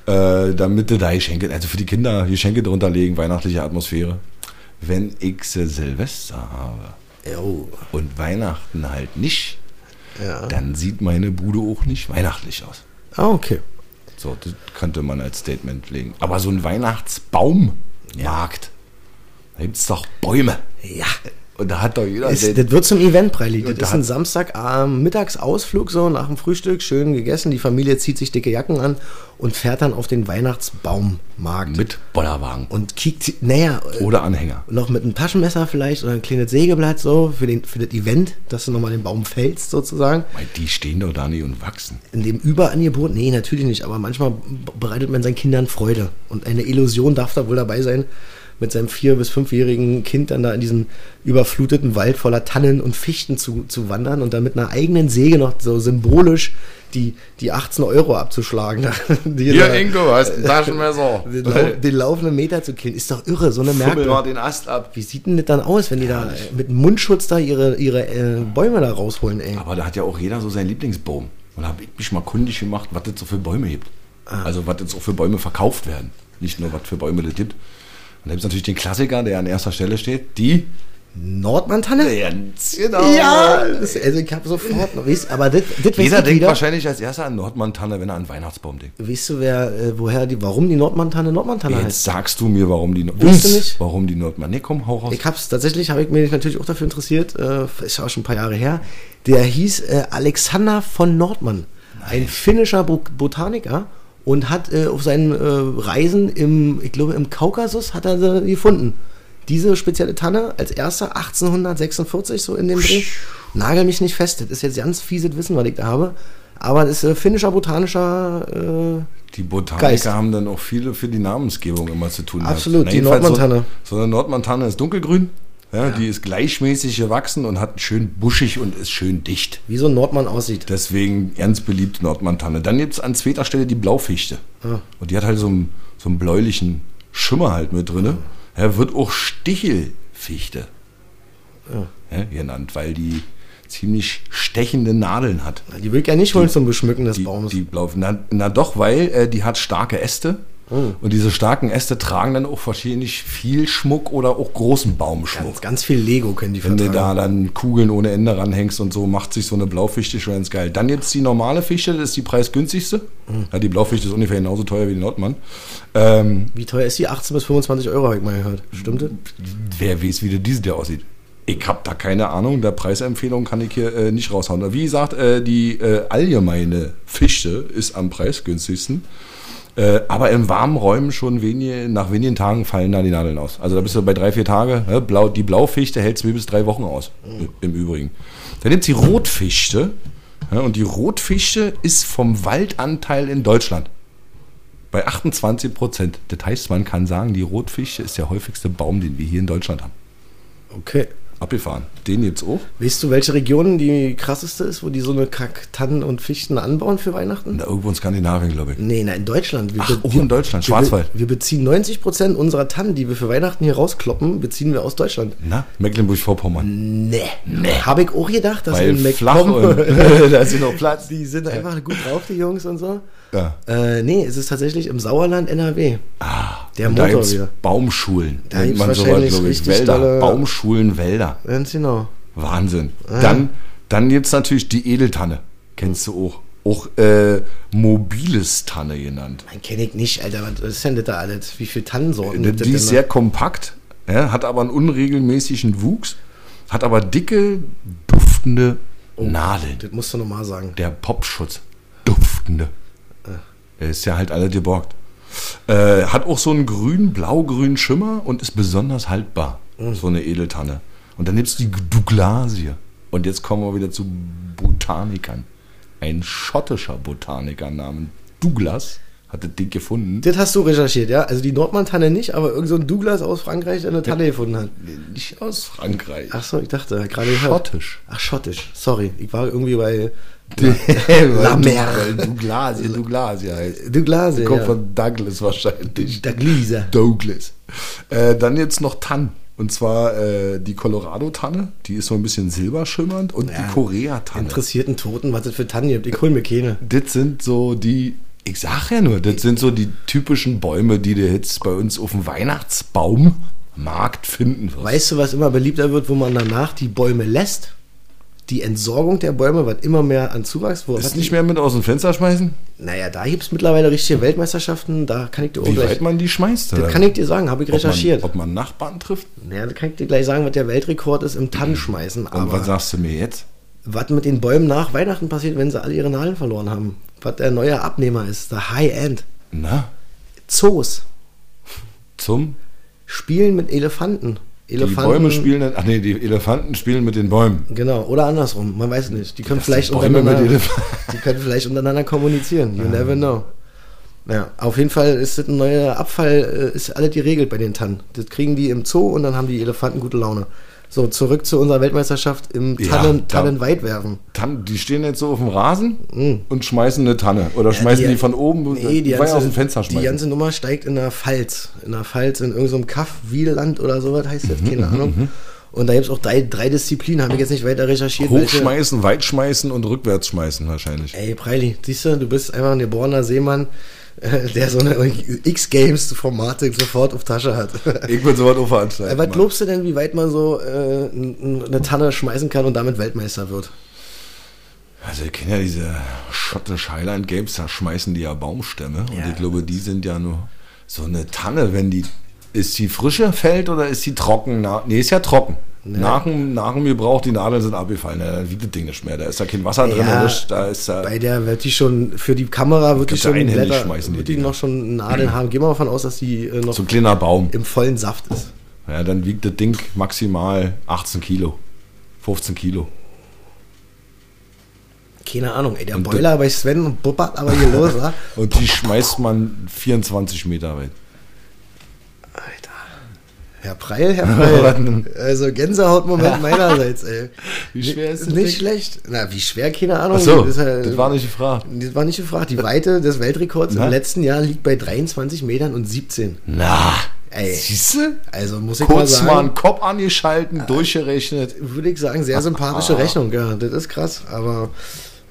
Äh, damit du da Geschenke, also für die Kinder Geschenke drunter legen, weihnachtliche Atmosphäre. Wenn ich Silvester habe Jo. und Weihnachten halt nicht, Ja. dann sieht meine Bude auch nicht weihnachtlich aus. Ah, okay. So, das könnte man als Statement legen. Aber so ein Weihnachtsbaummarkt, da gibt es doch Bäume. Ja. Und da hat doch jeder. Es, der- das wird zum Event, Preili. Das ist ein hat- Samstagabend, Mittagsausflug, so nach dem Frühstück, schön gegessen. Die Familie zieht sich dicke Jacken an und fährt dann auf den Weihnachtsbaummarkt. mit Bollerwagen Und kickt, naja, äh, oder Anhänger. noch mit einem Taschenmesser vielleicht oder ein kleines Sägeblatt so für, den, für das Event, dass du nochmal den Baum fällst sozusagen. Weil die stehen doch da nicht und wachsen. In dem Überangebot, nee, natürlich nicht, aber manchmal bereitet man seinen Kindern Freude. Und eine Illusion darf da wohl dabei sein, mit seinem vier- bis fünfjährigen Kind dann da in diesen überfluteten Wald voller Tannen und Fichten zu, zu wandern und dann mit einer eigenen Säge noch so symbolisch die, die 18 Euro abzuschlagen. Die da- hast ein Taschenmesser. den, lau den laufenden Meter zu killen. Ist doch irre, so eine Fummel mal den Ast ab. Wie sieht denn das dann aus, wenn die da mit Mundschutz da ihre, ihre äh, Bäume da rausholen, ey? Aber da hat ja auch jeder so seinen Lieblingsbaum. Und da habe ich mich mal kundig gemacht, was es so für Bäume gibt. Ah. Also was jetzt auch für Bäume verkauft werden. Nicht nur, was für Bäume es gibt. Und da gibt es natürlich den Klassiker, der an erster Stelle steht. Die Nordmantanne? Ganz genau. Ja, das, also ich habe sofort noch, weißt, aber das, das Jeder denkt wieder. wahrscheinlich als erster an Nordmantanne, wenn er an Weihnachtsbaum denkt. Weißt du, wer, äh, woher die, warum die Nordmantanne Nordmantanne Jetzt heißt? sagst du mir, warum die Nord- Willst du nicht? warum die Nordmann. Nee, komm, hau raus. Ich hab's tatsächlich, habe ich mich natürlich auch dafür interessiert, äh, ist ja auch schon ein paar Jahre her. Der hieß äh, Alexander von Nordmann, ein finnischer Bo Botaniker und hat äh, auf seinen äh, Reisen im, ich glaube im Kaukasus hat er sie gefunden. Diese spezielle Tanne als erster 1846 so in dem Dreh. Nagel mich nicht fest, das ist jetzt ganz fieses Wissen, was ich da habe. Aber das ist äh, finnischer botanischer äh, Die Botaniker Geist. haben dann auch viele für die Namensgebung immer zu tun. Absolut, Na, die Nordmantanne. So, so eine Nordmantanne ist dunkelgrün. Ja, Die ist gleichmäßig gewachsen und hat schön buschig und ist schön dicht. wie so ein Nordmann aussieht. Deswegen ganz beliebt Nordmantanne. Dann jetzt an zweiter Stelle die Blaufichte. Ah. Und die hat halt so einen, so einen bläulichen Schimmer halt mit drin. Ja, wird auch Stichelfichte ja, genannt, weil die ziemlich stechende Nadeln hat. Die will ich ja nicht holen zum Beschmücken des Die, Baumes. die blau, na, na doch, weil äh, die hat starke Äste. Oh. Und diese starken Äste tragen dann auch wahrscheinlich viel Schmuck oder auch großen Baumschmuck. Ganz, ganz viel Lego können die Wenn du vertragen. da dann Kugeln ohne Ende ranhängst und so, macht sich so eine Blaufichte schon ganz geil. Dann jetzt die normale Fichte, das ist die preisgünstigste. Hm. Ja, die Blaufichte ist ungefähr genauso teuer wie die Nordmann. Ähm, Wie teuer ist die? 18 bis 25 Euro, habe ich mal gehört. Stimmt das? wer weiß, wie der diese der aussieht. Ich habe da keine Ahnung, der Preisempfehlung kann ich hier äh, nicht raushauen. Aber Wie gesagt, äh, die äh, allgemeine Fichte ist am preisgünstigsten. Äh, aber in warmen Räumen schon wenige, nach wenigen Tagen fallen da die Nadeln aus. Also da bist du bei drei, vier Tage. Ne? Blau, die Blaufichte hält zwei bis drei Wochen aus, im Übrigen. Dann es die Rotfichte. Ja, und die Rotfichte ist vom Waldanteil in Deutschland bei 28 Prozent. Das heißt, man kann sagen, die Rotfichte ist der häufigste Baum, den wir hier in Deutschland haben. Okay. Abgefahren. Den jetzt auch? Weißt du, welche Region die krasseste ist, wo die so eine Kack Tannen und Fichten anbauen für Weihnachten? Da irgendwo in Skandinavien, glaube ich. Nee, nein, in Deutschland. Wir Ach, wir- in Deutschland, wir Schwarzwald. Wir beziehen 90% unserer Tannen, die wir für Weihnachten hier rauskloppen, beziehen wir aus Deutschland. Na, Mecklenburg-Vorpommern. Nee. nee. Habe ich auch gedacht, dass Weil in McComb da ist noch Platz. die sind einfach gut drauf, die Jungs und so. Ja. Äh, nee, es ist tatsächlich im Sauerland NRW. Ah, Der da Motor gibt's wieder. Baumschulen. Da nennt man sowas, glaube ich. Wälder. Baumschulen, Wälder. Ganz genau. Wahnsinn. Dann, dann gibt's natürlich die Edeltanne. Kennst du auch. Auch äh, mobiles Tanne genannt. Mein kenne ich nicht, Alter. Was ist denn das da alles? Wie viele Tannensorten Die, gibt es die ist da? sehr kompakt, ja, hat aber einen unregelmäßigen Wuchs, hat aber dicke, duftende Nadeln. Das musst du nochmal sagen. Der Popschutz. Duftende. Der ist ja halt alle geborgt. Äh, hat auch so einen grün, blau-grün Schimmer und ist besonders haltbar. So eine Edeltanne. Und dann nimmst du die Douglasie. Und jetzt kommen wir wieder zu Botanikern. Ein schottischer Botaniker namens Douglas hat das Ding gefunden. Das hast du recherchiert, ja? Also die Nordmann-Tanne nicht, aber irgend so ein Douglas aus Frankreich, der eine Tanne gefunden hat. Nicht aus Frankreich. Ach so, ich dachte, gerade gehört. Schottisch. Ach, schottisch. Sorry, ich war irgendwie bei La Mer. Douglas, Douglas ja heißt. Douglas, Kommt ja. von Douglas wahrscheinlich. Douglas. Douglas. Äh, dann jetzt noch Tannen. Und zwar äh, die Colorado-Tanne, die ist so ein bisschen silberschimmernd. Und die Korea-Tanne. Interessierten Toten, was das für Tannen gibt. Ich hol mir keine. Das sind so die, ich sag ja nur, das sind so die typischen Bäume, die du jetzt bei uns auf dem Weihnachtsbaummarkt finden wirst. Weißt du, was immer beliebter wird, wo man danach die Bäume lässt? Die Entsorgung der Bäume wird immer mehr an Zuwachs. Wo Ist nicht mehr mit aus dem Fenster schmeißen? Naja, da gibt es mittlerweile richtige Weltmeisterschaften. Da kann ich dir auch Wie weit man die schmeißt? das kann ich dir sagen, habe ich recherchiert. Ob man, ob man Nachbarn trifft? Naja, da kann ich dir gleich sagen, was der Weltrekord ist im Tannenschmeißen. Und Aber was sagst du mir jetzt? Was mit den Bäumen nach Weihnachten passiert, wenn sie alle ihre Nadeln verloren haben. Was der neue Abnehmer ist, der High-End. Na, Zoos zum? spielen mit Elefanten. Die Elefanten. Bäume spielen, ach nee, die Elefanten spielen mit den Bäumen. Genau, oder andersrum, man weiß nicht. Die können, Das vielleicht untereinander, die können vielleicht untereinander kommunizieren. You never know. Ja, auf jeden Fall ist das ein neuer Abfall, äh, ist alles geregelt bei den Tannen. Das kriegen die im Zoo und dann haben die Elefanten gute Laune. So, zurück zu unserer Weltmeisterschaft im Ja, Tannen, da- Tannenweitwerfen. Tan die stehen jetzt so auf dem Rasen und schmeißen eine Tanne. Oder schmeißen die, von oben. Nee, die ganze, aus dem Fenster die schmeißen. ganze Nummer steigt in der Pfalz. In der Pfalz, in irgendeinem Kaff, Wieland oder sowas heißt das, Mhm, keine Ahnung. Und da gibt es auch drei, drei Disziplinen, habe ich jetzt nicht weiter recherchiert. welche- Hochschmeißen, weit schmeißen und rückwärts schmeißen wahrscheinlich. Ey, Preili, siehst du, du bist einfach ein geborener Seemann, der so eine X-Games-Formate sofort auf Tasche hat. Ich bin sowas auf Äh, veranstalten. Was glaubst du denn, wie weit man so äh, eine Tanne schmeißen kann und damit Weltmeister wird? Also ich kenne ja diese schottisch Highland Games, da schmeißen die ja Baumstämme. Und Ja. ich glaube, die sind ja nur so eine Tanne, wenn die. Ist die frische fällt oder ist die trocken? Na, nee, ist ja trocken. Nach, dem, nach dem Gebrauch, die Nadeln sind abgefallen. Ja, dann wiegt das Ding nicht mehr. Da ist da kein Wasser drin. Ja, erwischt, da ist da. Bei der wird die schon, für die Kamera wird die schon Blätter, schmeißen, die wird die Dinger. noch schon Nadeln haben. Gehen wir mal davon aus, dass die äh, noch so ein kleiner Baum. im vollen Saft ist. Ja, dann wiegt das Ding maximal 18 Kilo. 15 Kilo. Keine Ahnung, ey, der Und Boiler bei Sven buppert aber hier los, wa? Und die schmeißt man 24 Meter weit. Herr Preil, Herr Preil. also Gänsehautmoment meinerseits, ey. Wie schwer ist das Nicht Ding? schlecht. Na, wie schwer, keine Ahnung. Achso, Das ist halt- das war nicht gefragt. Das war nicht gefragt. Die Weite des Weltrekords Na? im letzten Jahr liegt bei 23 Metern und 17. Na, Ey. siehste? Also muss ich mal Kurz mal sagen, einen Kopf angeschalten, durchgerechnet. würde ich sagen, sehr sympathische Rechnung. Ja, das ist krass. Aber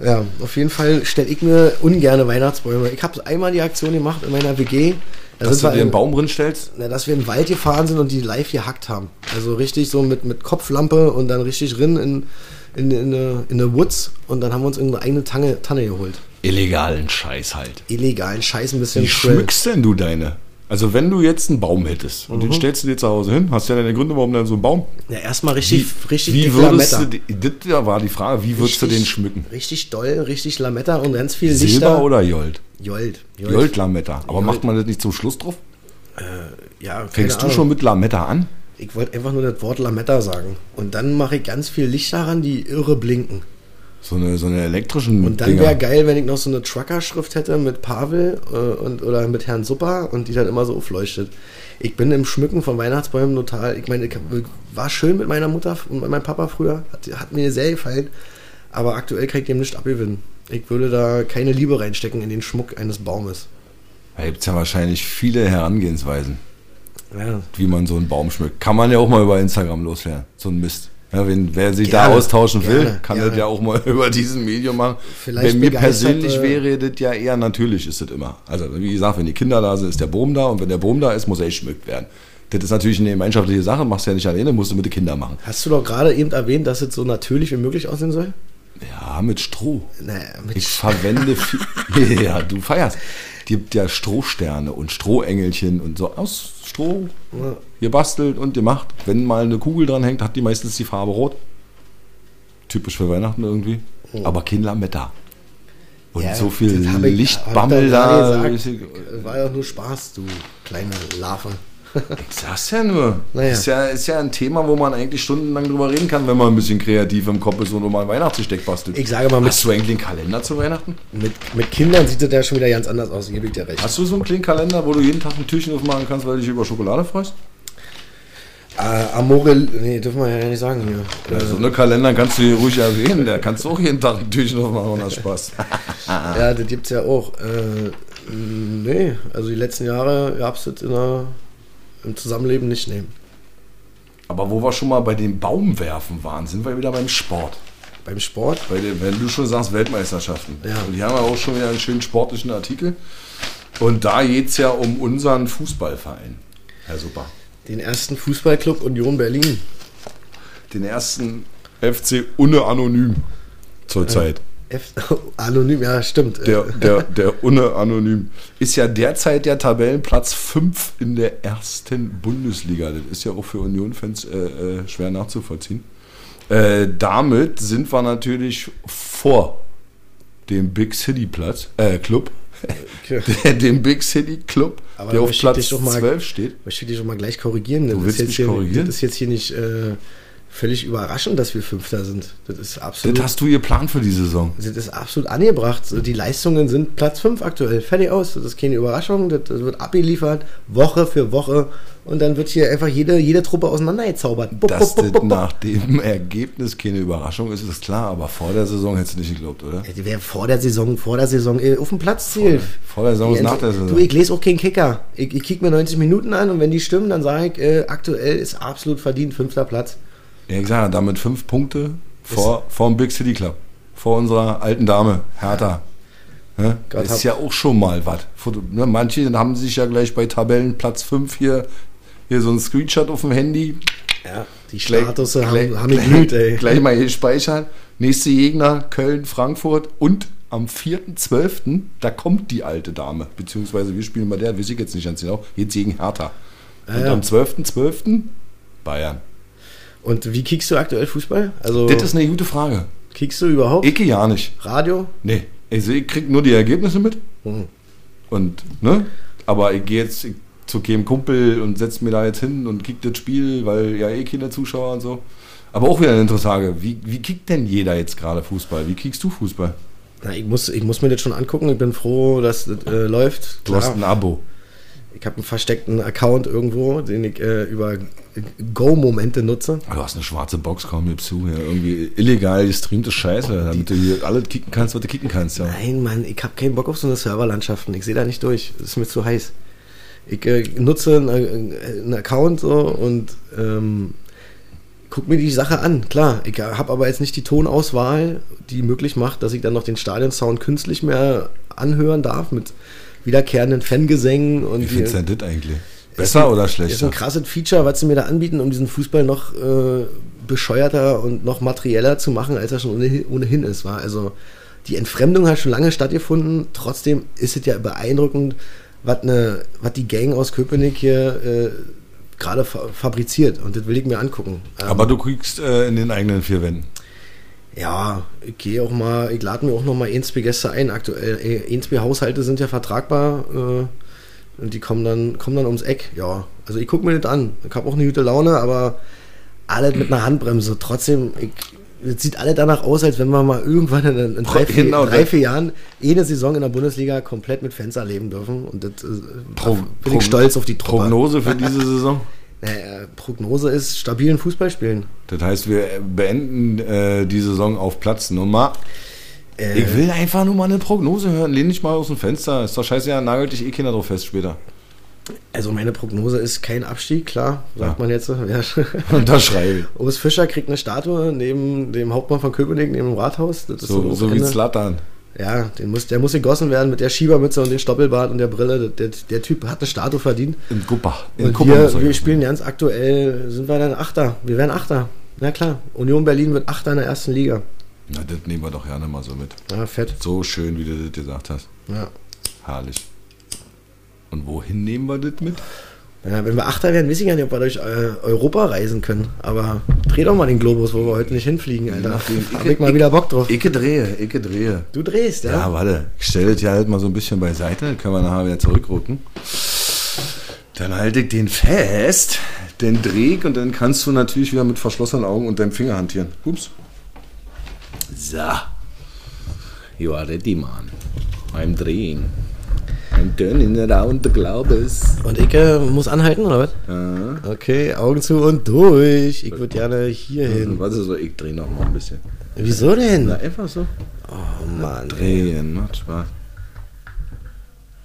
ja, auf jeden Fall stelle ich mir ungerne Weihnachtsbäume. Ich habe einmal die Aktion gemacht in meiner WG. Da Dass du dir einen in- Baum drin stellst? Na, dass wir in den Wald gefahren sind und die live gehackt haben. Also richtig so mit, mit Kopflampe und dann richtig rin in, in, in, eine, in eine Woods und dann haben wir uns irgendeine eigene Tanne, Tanne geholt. Illegalen Scheiß halt. Illegalen Scheiß ein bisschen Wie schrill. schmückst denn du deine? Also wenn du jetzt einen Baum hättest und den stellst du dir zu Hause hin, hast du ja deine Gründe, warum dann so ein Baum? Ja, erstmal richtig, richtig wie würdest du, Lametta. die- das war die Frage, wie würdest du Richtig- den schmücken? Richtig doll, richtig Lametta und ganz viel Lichter. Silber oder Jolt? Jolt. Jolt. Jolt Lametta. Aber Jolt. macht man das nicht zum Schluss drauf? Ja, keine Fängst du Ahnung. schon mit Lametta an? Ich wollte einfach nur das Wort Lametta sagen. Und dann mache ich ganz viel Lichter ran, die irre blinken. So eine, so eine elektrischen Und dann wäre geil, wenn ich noch so eine Trucker-Schrift hätte mit Pavel äh, und, oder mit Herrn Supper und die dann immer so aufleuchtet. Ich bin im Schmücken von Weihnachtsbäumen total. Ich meine, ich war schön mit meiner Mutter und mit meinem Papa früher. Hat, hat mir sehr gefallen. Aber aktuell kann ich dem nicht abgewinnen. Ich würde da keine Liebe reinstecken in den Schmuck eines Baumes. Da gibt es ja wahrscheinlich viele Herangehensweisen, Ja. wie man so einen Baum schmückt. Kann man ja auch mal über Instagram loswerden. So ein Mist. Ja, wenn, wer sich Gerne, da austauschen will, gerne, kann gerne. das ja auch mal über diesen Medium machen. Vielleicht Bei mir persönlich wäre das ja eher natürlich, ist das immer. Also wie gesagt, wenn die Kinder da sind, ist der Boom da und wenn der Boom da ist, muss er geschmückt werden. Das ist natürlich eine gemeinschaftliche Sache, machst du ja nicht alleine, musst du mit den Kindern machen. Hast du doch gerade eben erwähnt, dass es so natürlich wie möglich aussehen soll? Ja, mit Stroh. Naja, mit Ich verwende viel. ja, du feierst. Gibt ja Strohsterne und Strohengelchen und so aus Stroh gebastelt und gemacht. Wenn mal eine Kugel dran hängt, hat die meistens die Farbe rot. Typisch für Weihnachten irgendwie. Aber kein Lametta. Und Ja, so viel Lichtbammel da. gesagt. War ja nur Spaß, du kleine Larve. Sag's ja nur. Naja. Ist, ja, ist ja ein Thema, wo man eigentlich stundenlang drüber reden kann, wenn man ein bisschen kreativ im Kopf ist und mal ein Weihnachtsgesteck bastelt. Ich sage mal, mit, Hast du eigentlich einen Kalender zu Weihnachten? mit, mit Kindern sieht das ja schon wieder ganz anders aus, gebe ich dir recht. Hast du so einen kleinen Kalender, wo du jeden Tag ein Türchen aufmachen kannst, weil du dich über Schokolade freust? Äh, Amore, nee, dürfen wir ja nicht sagen hier. Ja, so eine Kalender kannst du hier ruhig erwähnen. Der kannst du auch jeden Tag ein Türchen aufmachen und hast Spaß. Ja, das gibt's ja auch. Äh, nee, also die letzten Jahre gab es das in der, im Zusammenleben nicht nehmen. Aber wo wir schon mal bei den Baumwerfen waren, sind wir wieder beim Sport. Beim Sport, Bei den, wenn du schon sagst, Weltmeisterschaften. Ja. Und die haben ja auch schon wieder einen schönen sportlichen Artikel. Und da geht es ja um unseren Fußballverein. Ja, super. den ersten Fußballclub Union Berlin. Den ersten FC Unne Anonym zurzeit. F Anonym, ja, stimmt. Der, der, der Unne Anonym ist ja derzeit der Tabellenplatz 5 in der ersten Bundesliga. Das ist ja auch für Union-Fans äh, äh, schwer nachzuvollziehen. Äh, damit sind wir natürlich vor dem Big City Platz, äh, Club, Okay. der, dem Big City Club, Aber der auf Platz mal- 12 steht. Möchte ich dich schon mal gleich korrigieren. Du Das willst ist jetzt mich hier, korrigieren? Das ist jetzt hier nicht äh, völlig überraschend, dass wir Fünfter sind. Das ist absolut, Das hast du geplant für die Saison. das ist absolut angebracht. Die Leistungen sind Platz 5 aktuell. Fertig aus. Das ist keine Überraschung. Das, wird abgeliefert, Woche für Woche. Und dann wird hier einfach jede, jede Truppe auseinandergezaubert. Bup, Dass das nach dem Ergebnis keine Überraschung ist, ist klar. Aber vor der Saison hättest du nicht geglaubt, oder? Ja, wäre vor der Saison, vor der Saison äh, auf dem Platz zählt. Vor der Saison ist nach der Saison. Du, ich lese auch keinen Kicker. Ich, ich kicke mir 90 Minuten an und wenn die stimmen, dann sage ich, äh, aktuell ist absolut verdient fünfter Platz. Ja, ich sage damit fünf Punkte vor, vor dem Big City Club. Vor unserer alten Dame, Hertha. Ja, Gott ist ja auch schon mal was. Ne, manche haben sich ja gleich bei Tabellenplatz 5 hier, hier so ein Screenshot auf dem Handy. Ja, die gleich- haben, haben gleich- geglüht, ey. Gleich mal hier speichern. Nächste Gegner, Köln, Frankfurt und am 4.12., da kommt die alte Dame. Beziehungsweise wir spielen bei der, weiß ich jetzt nicht ganz genau, jetzt gegen Hertha. Und ja. am 12.12. Bayern. Und wie kickst du aktuell Fußball? Also, Das ist eine gute Frage. kickst du überhaupt? Ich ja nicht. Radio? Nee, also ich krieg nur die Ergebnisse mit. Hm. Und, ne? Aber ich gehe jetzt zu keinem Kumpel und setze mir da jetzt hin und kick das Spiel, weil ja eh keine Zuschauer und so. Aber auch wieder eine interessante Frage. Wie, wie kickt denn jeder jetzt gerade Fußball? Wie kickst du Fußball? Na, ich, muss, ich muss mir das schon angucken. Ich bin froh, dass das äh, läuft. Du hast ein Abo. Ich habe einen versteckten Account irgendwo, den ich äh, über Go-Momente nutze. Du hast eine schwarze Box, komm mir zu. Ja, irgendwie illegal gestreamte Scheiße, damit du hier alles kicken kannst, was du kicken kannst. Ja. Nein, Mann, ich habe keinen Bock auf so eine Serverlandschaften. Ich sehe da nicht durch. Das ist mir zu heiß. Ich äh, nutze einen, äh, einen Account so und ähm, guck mir die Sache an. Klar, ich habe aber jetzt nicht die Tonauswahl, die möglich macht, dass ich dann noch den Stadionsound künstlich mehr anhören darf mit wiederkehrenden Fangesängen und Wie findest du denn das eigentlich? ist Besser ein- oder Ist schlechter? ein krasses Feature, was sie mir da anbieten, um diesen Fußball noch äh, bescheuerter und noch materieller zu machen, als er schon ohnehin, ohnehin ist. War. Also die Entfremdung hat schon lange stattgefunden. Trotzdem ist es ja beeindruckend, was, eine, was die Gang aus Köpenick hier äh, gerade fa fabriziert. Und das will ich mir angucken. Ähm, Aber du kriegst äh, in den eigenen vier Wänden. Ja, ich gehe auch mal, ich lade mir auch noch mal Ainsby-Gäste ein. Aktuell, äh, Ainsby-Haushalte sind ja vertragbar äh, und die kommen dann, kommen dann ums Eck. Ja, also ich gucke mir das an. Ich habe auch eine gute Laune, aber alles mit einer Handbremse. Trotzdem, ich, es sieht alle danach aus, als wenn wir mal irgendwann in, in drei, vier, Genau, drei, das- vier Jahren eine Saison in der Bundesliga komplett mit Fans erleben dürfen. Und das äh, Pro- bin Pro- ich stolz auf die Truppe. Prognose für diese Saison? Naja, Prognose ist stabilen Fußball spielen. Das heißt, wir beenden äh, die Saison auf Platz Nummer. Äh, Ich will einfach nur mal eine Prognose hören. Lehn dich mal aus dem Fenster. Ist doch scheiße, ja, nagelt dich eh keiner drauf fest später. Also meine Prognose ist kein Abstieg, klar, sagt Ja. man jetzt. so. Ja. Unterschreibe. Urs Fischer kriegt eine Statue neben dem Hauptmann von Köpenick, neben dem Rathaus. Das ist So, das so wie Ende. Ja, den muss, der muss gegossen werden mit der Schiebermütze und dem Stoppelbart und der Brille. Der, der Typ hat eine Statue verdient. In Kuppa. In Und wir, wir spielen ganz aktuell, sind wir dann Achter. Wir werden Achter. Na klar, Union Berlin wird Achter in der ersten Liga. Na, das nehmen wir doch gerne mal so mit. Ja, fett. So schön, wie du das gesagt hast. Ja. Herrlich. Und wohin nehmen wir das mit? Ja, wenn wir Achter werden, weiß ich ja nicht, ob wir durch äh, Europa reisen können. Aber dreh doch mal den Globus, wo wir heute nicht hinfliegen, Alter. Nachdem Hab ich mal wieder Bock drauf. Ich drehe, ich drehe. Du drehst, ja? Ja, warte. Ich stelle das ja halt mal so ein bisschen beiseite, dann können wir nachher wieder zurückrücken. Dann halte ich den fest, den drehe ich und dann kannst du natürlich wieder mit verschlossenen Augen und deinem Finger hantieren. Ups. So. You are ready, man. I'm drehing. I'm turning around the globus. Und ich äh, muss anhalten, oder was? Ja. Okay, Augen zu und durch. Ich würde gerne hier hin. Warte so, ich drehe noch mal ein bisschen. Wieso denn? Na, einfach so. Oh Mann. Drehen, macht Spaß.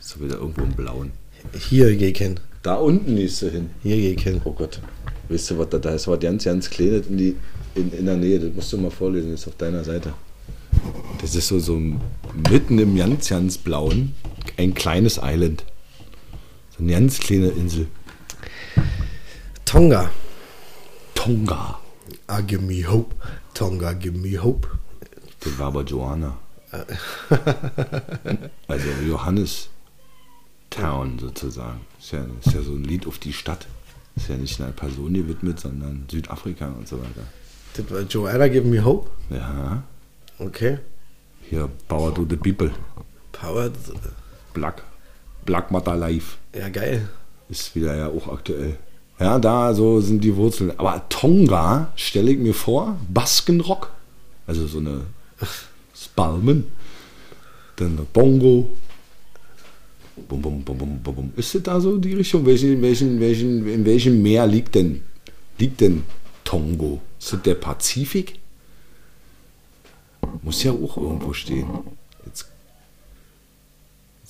Ist doch wieder irgendwo im Blauen. Hier geh ich hin. Da unten liest du hin. Hier geh ich hin. Oh Gott. Weißt du, was da ist? Was ganz, ganz kleines in, die, in, in der Nähe. Das musst du mal vorlesen. Das ist auf deiner Seite. Das ist so, so mitten im ganz, ganz Blauen ein kleines Island. So eine ganz kleine Insel. Tonga. Tonga. Ah, give me hope. Tonga, give me hope. Das war aber Johanna. also Johannes Town sozusagen. Ist ja, ist ja so ein Lied auf die Stadt. Ist ja nicht einer Person gewidmet, sondern Südafrika und so weiter. Das war Joanna, give me hope. Ja, Okay. hier Power to the People. Power. Black. Black Matter Life. Ja, geil. Ist wieder ja auch aktuell. Ja, da so sind die Wurzeln. Aber Tonga stelle ich mir vor, Baskenrock. Also so eine Spalmen. Dann Bongo. Bum, bum, bum, bum, bum, bum. Ist das da so die Richtung? Welchen, welchen, welchen, in welchem Meer liegt denn, liegt denn Tongo? Ist das der Pazifik? Muss ja auch irgendwo stehen.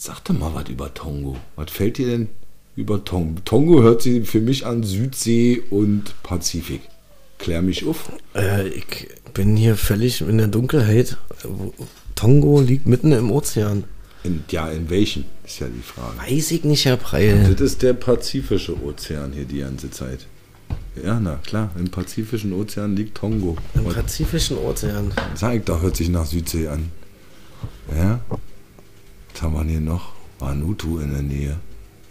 Sag doch mal was über Tongo. Was fällt dir denn über Tongo? Tongo hört sich für mich an Südsee und Pazifik. Klär mich auf. Äh, ich bin hier völlig in der Dunkelheit. Tongo liegt mitten im Ozean. In, ja, in welchen? Ist ja die Frage. Weiß ich nicht, Herr Preil. Das ist der Pazifische Ozean hier die ganze Zeit. Ja, na klar, im Pazifischen Ozean liegt Tongo. Im Pazifischen Ozean. sag ich da, hört sich nach Südsee an. Ja? Wir hier noch? Vanuatu in der Nähe.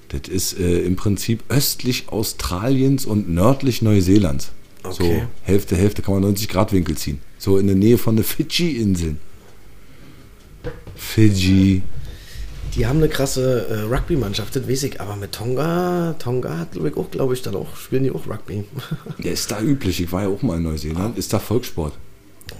Das ist äh, im Prinzip östlich Australiens und nördlich Neuseelands. Okay. So Hälfte, Hälfte kann man 90 Grad Winkel ziehen. So in der Nähe von den Fidschi-Inseln. Fidschi. Die haben eine krasse äh, Rugby-Mannschaft, das weiß ich. Aber mit Tonga, Tonga hat, glaube ich, auch, glaube ich, dann auch, spielen die auch Rugby. Der ist da üblich. Ich war ja auch mal in Neuseeland. Ist da Volkssport.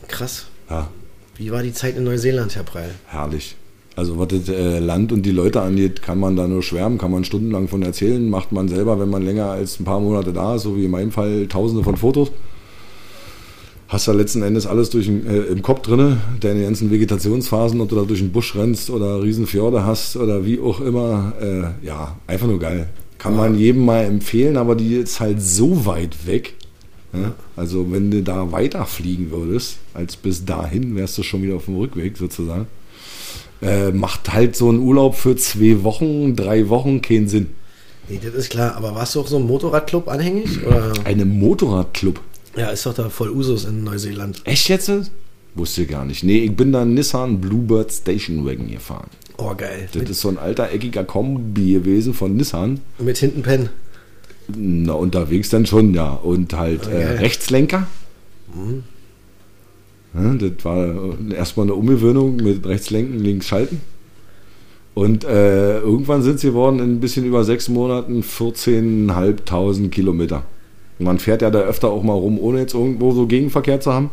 Krass. Ja, Wie war die Zeit in Neuseeland, Herr Preil? herrlich. Also was das äh, Land und die Leute angeht, kann man da nur schwärmen, kann man stundenlang von erzählen, macht man selber, wenn man länger als ein paar Monate da ist, so wie in meinem Fall tausende von Fotos. Hast da letzten Endes alles durch äh, im Kopf drinne, deine ganzen Vegetationsphasen, ob du da durch den Busch rennst oder Riesenfjorde hast oder wie auch immer. Äh, ja, einfach nur geil. Kann man jedem mal empfehlen, aber die ist halt so weit weg. Ja? Also wenn du da weiterfliegen würdest, als bis dahin, wärst du schon wieder auf dem Rückweg sozusagen. Äh, macht halt so ein Urlaub für zwei Wochen, drei Wochen keinen Sinn. Nee, das ist klar. Aber warst du auch so ein Motorradclub anhängig? Oder? Einem Motorradclub. Ja, ist doch da voll Usus in Neuseeland. Echt jetzt? Wusste ich gar nicht. Nee, ich bin da einen Nissan Bluebird Station Wagon gefahren. Oh, geil. Das ist so ein alter, eckiger Kombi gewesen von Nissan. Mit hinten Pen. Na, unterwegs dann schon, ja. Und halt äh, Okay. Rechtslenker. Ja, das war erstmal eine Umgewöhnung mit Rechtslenken, links schalten. Und äh, irgendwann sind sie geworden in ein bisschen über sechs Monaten 14.500 Kilometer. Man fährt ja da öfter auch mal rum, ohne jetzt irgendwo so Gegenverkehr zu haben.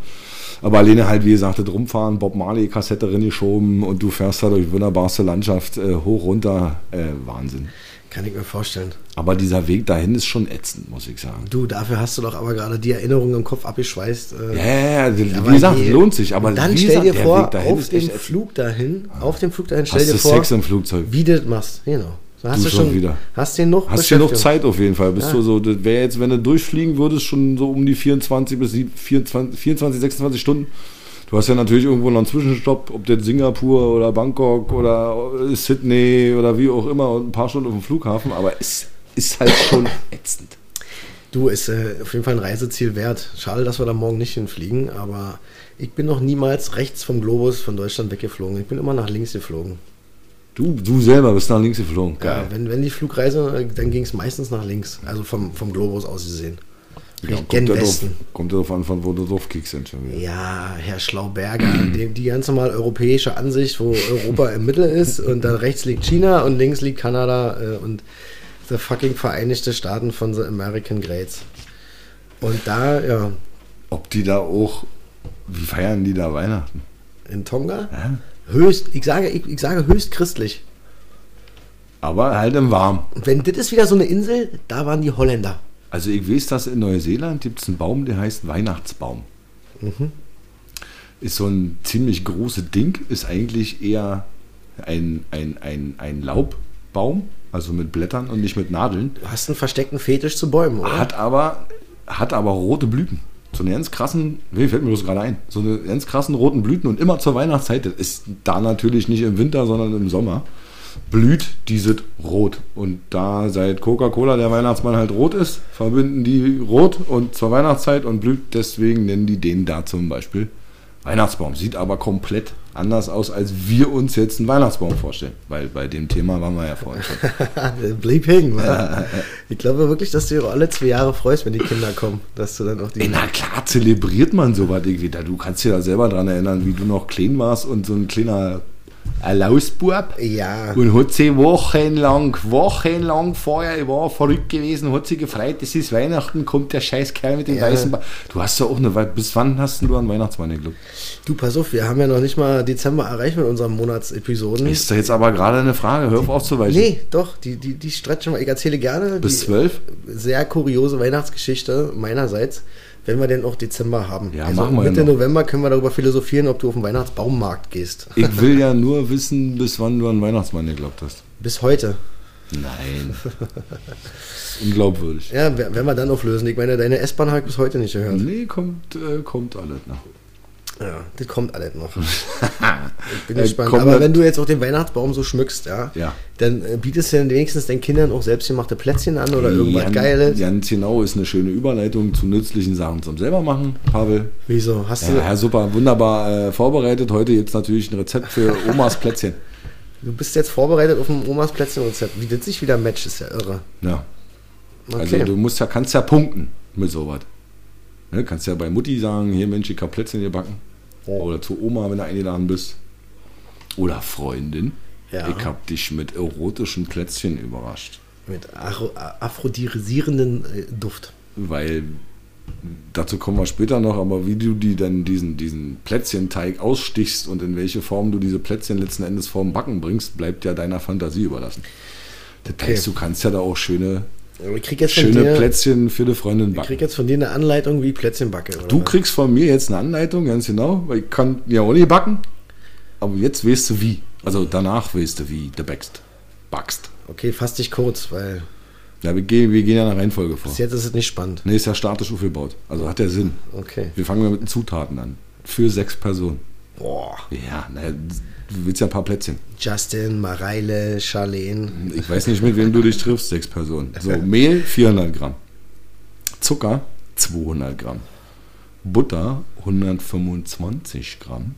Aber alleine halt, wie gesagt, das Rumfahren, Bob Marley Kassette geschoben und du fährst da durch wunderbarste Landschaft äh, hoch, runter. Äh, Wahnsinn. Kann ich mir vorstellen. Aber dieser Weg dahin ist schon ätzend, muss ich sagen. Du, dafür hast du doch aber gerade die Erinnerungen im Kopf abgeschweißt. Äh, Ja, ja, ja, wie gesagt, nee. lohnt sich. Aber dann stell dir vor, dahin auf dem. Flug dahin, auf dem Flug dahin, stell Hast dir du vor, Sex im Flugzeug? wie du das machst. Genau. Hast Du du, schon wieder. Hast du noch Hast ja noch? Zeit auf jeden Fall. Bist Ja. du so, das wäre jetzt, wenn du durchfliegen würdest, schon so um die 24 bis 24, 24, 26 Stunden. Du hast ja natürlich irgendwo noch einen Zwischenstopp, ob das Singapur oder Bangkok oder Sydney oder wie auch immer und ein paar Stunden auf dem Flughafen, aber es ist halt schon ätzend. Du, ist äh, auf jeden Fall ein Reiseziel wert. Schade, dass wir da morgen nicht hinfliegen, aber ich bin noch niemals rechts vom Globus von Deutschland weggeflogen. Ich bin immer nach links geflogen. Du, du selber bist nach links geflogen. Ja, wenn, wenn die Flugreise, dann ging es meistens nach links. Also vom, vom Globus aus gesehen. Ja, kommt, gen ja drauf, Westen. kommt ja drauf an, von wo du drauf wieder. Ja, Herr Schlauberger, die, die ganz normal europäische Ansicht, wo Europa im Mittel ist und dann rechts liegt China und links liegt Kanada äh, und the fucking Vereinigte Staaten von the American Greats. Und da, ja, Ob die da auch, wie feiern die da Weihnachten? in Tonga, Ja. Höchst, ich sage, ich, ich sage höchst christlich. Aber halt im Warm. Und wenn das ist wieder so eine Insel, da waren die Holländer. Also ich weiß, dass in Neuseeland gibt es einen Baum, der heißt Weihnachtsbaum. Ist so ein ziemlich großes Ding, ist eigentlich eher ein, ein, ein, ein Laubbaum, also mit Blättern und nicht mit Nadeln. Du hast einen versteckten Fetisch zu Bäumen, oder? Hat aber, hat aber rote Blüten. So eine ganz krassen, wie fällt mir das gerade ein, so eine ganz krassen roten Blüten und immer zur Weihnachtszeit, das ist da natürlich nicht im Winter, sondern im Sommer, blüht dieses Rot. Und da seit Coca-Cola der Weihnachtsmann halt rot ist, verbinden die rot und zur Weihnachtszeit und blüht, deswegen nennen die den da zum Beispiel Weihnachtsbaum. Sieht aber komplett anders aus, als wir uns jetzt einen Weihnachtsbaum vorstellen. Weil bei dem Thema waren wir ja vorhin schon. Blieb hängen, wa? Ich glaube wirklich, dass du dich alle zwei Jahre freust, wenn die Kinder kommen, dass du dann auch die. Ey, na klar, zelebriert man sowas irgendwie. Du kannst dir da selber dran erinnern, wie du noch klein warst und so ein kleiner Erlausbub. Ja. Und hat sie wochenlang, wochenlang vorher, ich war verrückt gewesen, hat sie gefreut, es ist Weihnachten, kommt der scheiß Kerl mit dem Ja. weißen ba Du hast ja auch eine, bis wann hast du einen Weihnachtsmann geglaubt? Du, pass auf, wir haben ja noch nicht mal Dezember erreicht mit unseren Monatsepisoden. Ist da jetzt aber gerade eine Frage, hör auf auszuweichen. Nee, doch, die, die, die stretchen wir. Ich erzähle gerne Bis zwölf? sehr kuriose Weihnachtsgeschichte meinerseits, wenn wir denn auch Dezember haben. Ja, also machen wir ja Mitte noch. November können wir darüber philosophieren, ob du auf den Weihnachtsbaummarkt gehst. Ich will ja nur wissen, bis wann du an Weihnachtsmann geglaubt hast. Bis heute. Nein. Unglaubwürdig. Ja, wer- werden wir dann auflösen. Ich meine, deine S-Bahn habe ich bis heute nicht gehört. Nee, kommt, äh, kommt alles nach. Ja, das kommt alles noch. Ich bin Äh, gespannt. kommt Aber wenn du jetzt auch den Weihnachtsbaum so schmückst, ja, Ja. dann äh, bietest du dann wenigstens deinen Kindern auch selbstgemachte Plätzchen an oder irgendwas Jan- Geiles. Ganz genau, ist eine schöne Überleitung zu nützlichen Sachen zum selber machen, Pavel. Wieso? Hast du. Ja, Herr Super, wunderbar äh, vorbereitet. Heute jetzt natürlich ein Rezept für Omas Plätzchen. Du bist jetzt vorbereitet auf ein Omas Plätzchenrezept. Wie das sich wieder matcht, ist ja irre. Ja. Okay. Also du musst ja, kannst ja punkten mit sowas. Ne, kannst ja bei Mutti sagen, hier Mensch, ich hab Plätzchen gebacken. Oder zu Oma, wenn du eingeladen bist. Oder Freundin. Ja. Ich hab dich mit erotischen Plätzchen überrascht. Mit aphrodisierenden äh, Duft. weil dazu kommen wir später noch, aber wie du die dann diesen, diesen Plätzchenteig ausstichst und in welche Form du diese Plätzchen letzten Endes vorm Backen bringst, bleibt ja deiner Fantasie überlassen. Das Okay. heißt, du kannst ja da auch schöne, Ich krieg jetzt von schöne dir, Plätzchen für die Freundin ich krieg backen. jetzt von dir eine Anleitung, wie ich Plätzchen backe. Du kriegst von mir jetzt eine Anleitung, ganz genau, weil ich kann ja auch nicht backen, aber jetzt weißt du wie. Also danach weißt du, wie du backst. Backst. Okay, fass dich kurz, weil Ja, wir gehen, wir gehen ja nach Reihenfolge vor. bis jetzt ist es nicht spannend. Nee, ist ja statisch aufgebaut. Also hat der Sinn. Okay. Wir fangen mal mit den Zutaten an. Für sechs Personen. Boah. Ja, naja, du willst ja ein paar Plätzchen. Justin, Mareile, Charlene. Ich weiß nicht, mit wem du dich triffst, sechs Personen. So, Mehl 400 Gramm. Zucker 200 Gramm. Butter 125 Gramm.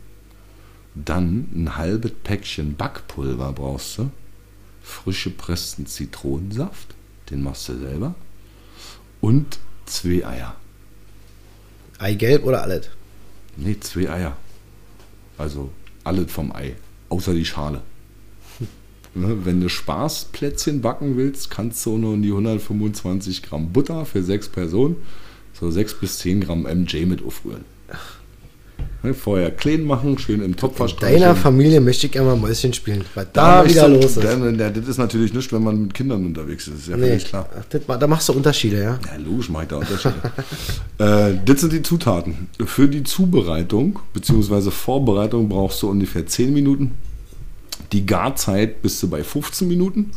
Dann ein halbes Päckchen Backpulver brauchst du. Frische pressten Zitronensaft, den machst du selber. Und zwei Eier. Eigelb oder alles? Nee, zwei Eier. Also alles vom Ei, außer die Schale. Ne, Wenn du Spaßplätzchen backen willst, kannst du nur in die 125 Gramm Butter für sechs Personen, so 6 bis 10 Gramm MJ mit aufrühren. Ne, Vorher klein machen, schön im Topf In verstreicheln. deiner Familie möchte ich gerne mal Mäuschen spielen, weil da, möchtest wieder los ist. Ja, das ist natürlich nicht, wenn man mit Kindern unterwegs ist, ist ja Nee, klar. das, da machst du Unterschiede, ja? Ja, logisch mache ich da Unterschiede. äh, das sind die Zutaten. Für die Zubereitung bzw. Vorbereitung brauchst du ungefähr 10 Minuten. Die Garzeit bist du bei 15 Minuten.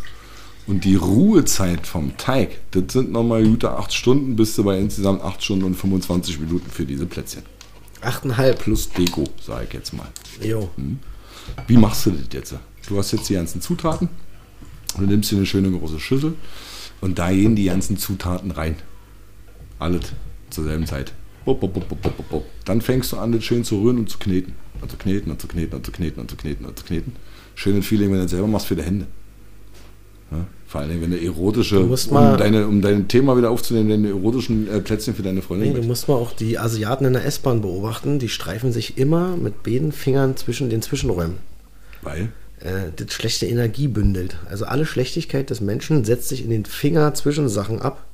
Und die Ruhezeit vom Teig, das sind nochmal gute 8 Stunden, bist du bei insgesamt 8 Stunden und 25 Minuten für diese Plätzchen. 8,5. Plus Deko, sage ich jetzt mal. Jo. Wie machst du das jetzt? Du hast jetzt die ganzen Zutaten. Du nimmst dir eine schöne große Schüssel und da gehen die ganzen Zutaten rein. Alles zur selben Zeit. Dann fängst du an, das schön zu rühren und zu kneten. Und zu kneten und zu kneten und zu kneten und zu kneten und zu kneten. Schönes Feeling, wenn du das selber machst für die Hände. Ja, vor allem, wenn du erotische, Du musst mal- um, deine, um dein Thema wieder aufzunehmen, deine erotischen äh, Plätzchen für deine Freundin. Nee, du musst mal auch die Asiaten in der S-Bahn beobachten. Die streifen sich immer mit beiden Fingern zwischen den Zwischenräumen. Weil? Äh, das schlechte Energie bündelt. Also alle Schlechtigkeit des Menschen setzt sich in den Finger zwischen Sachen ab.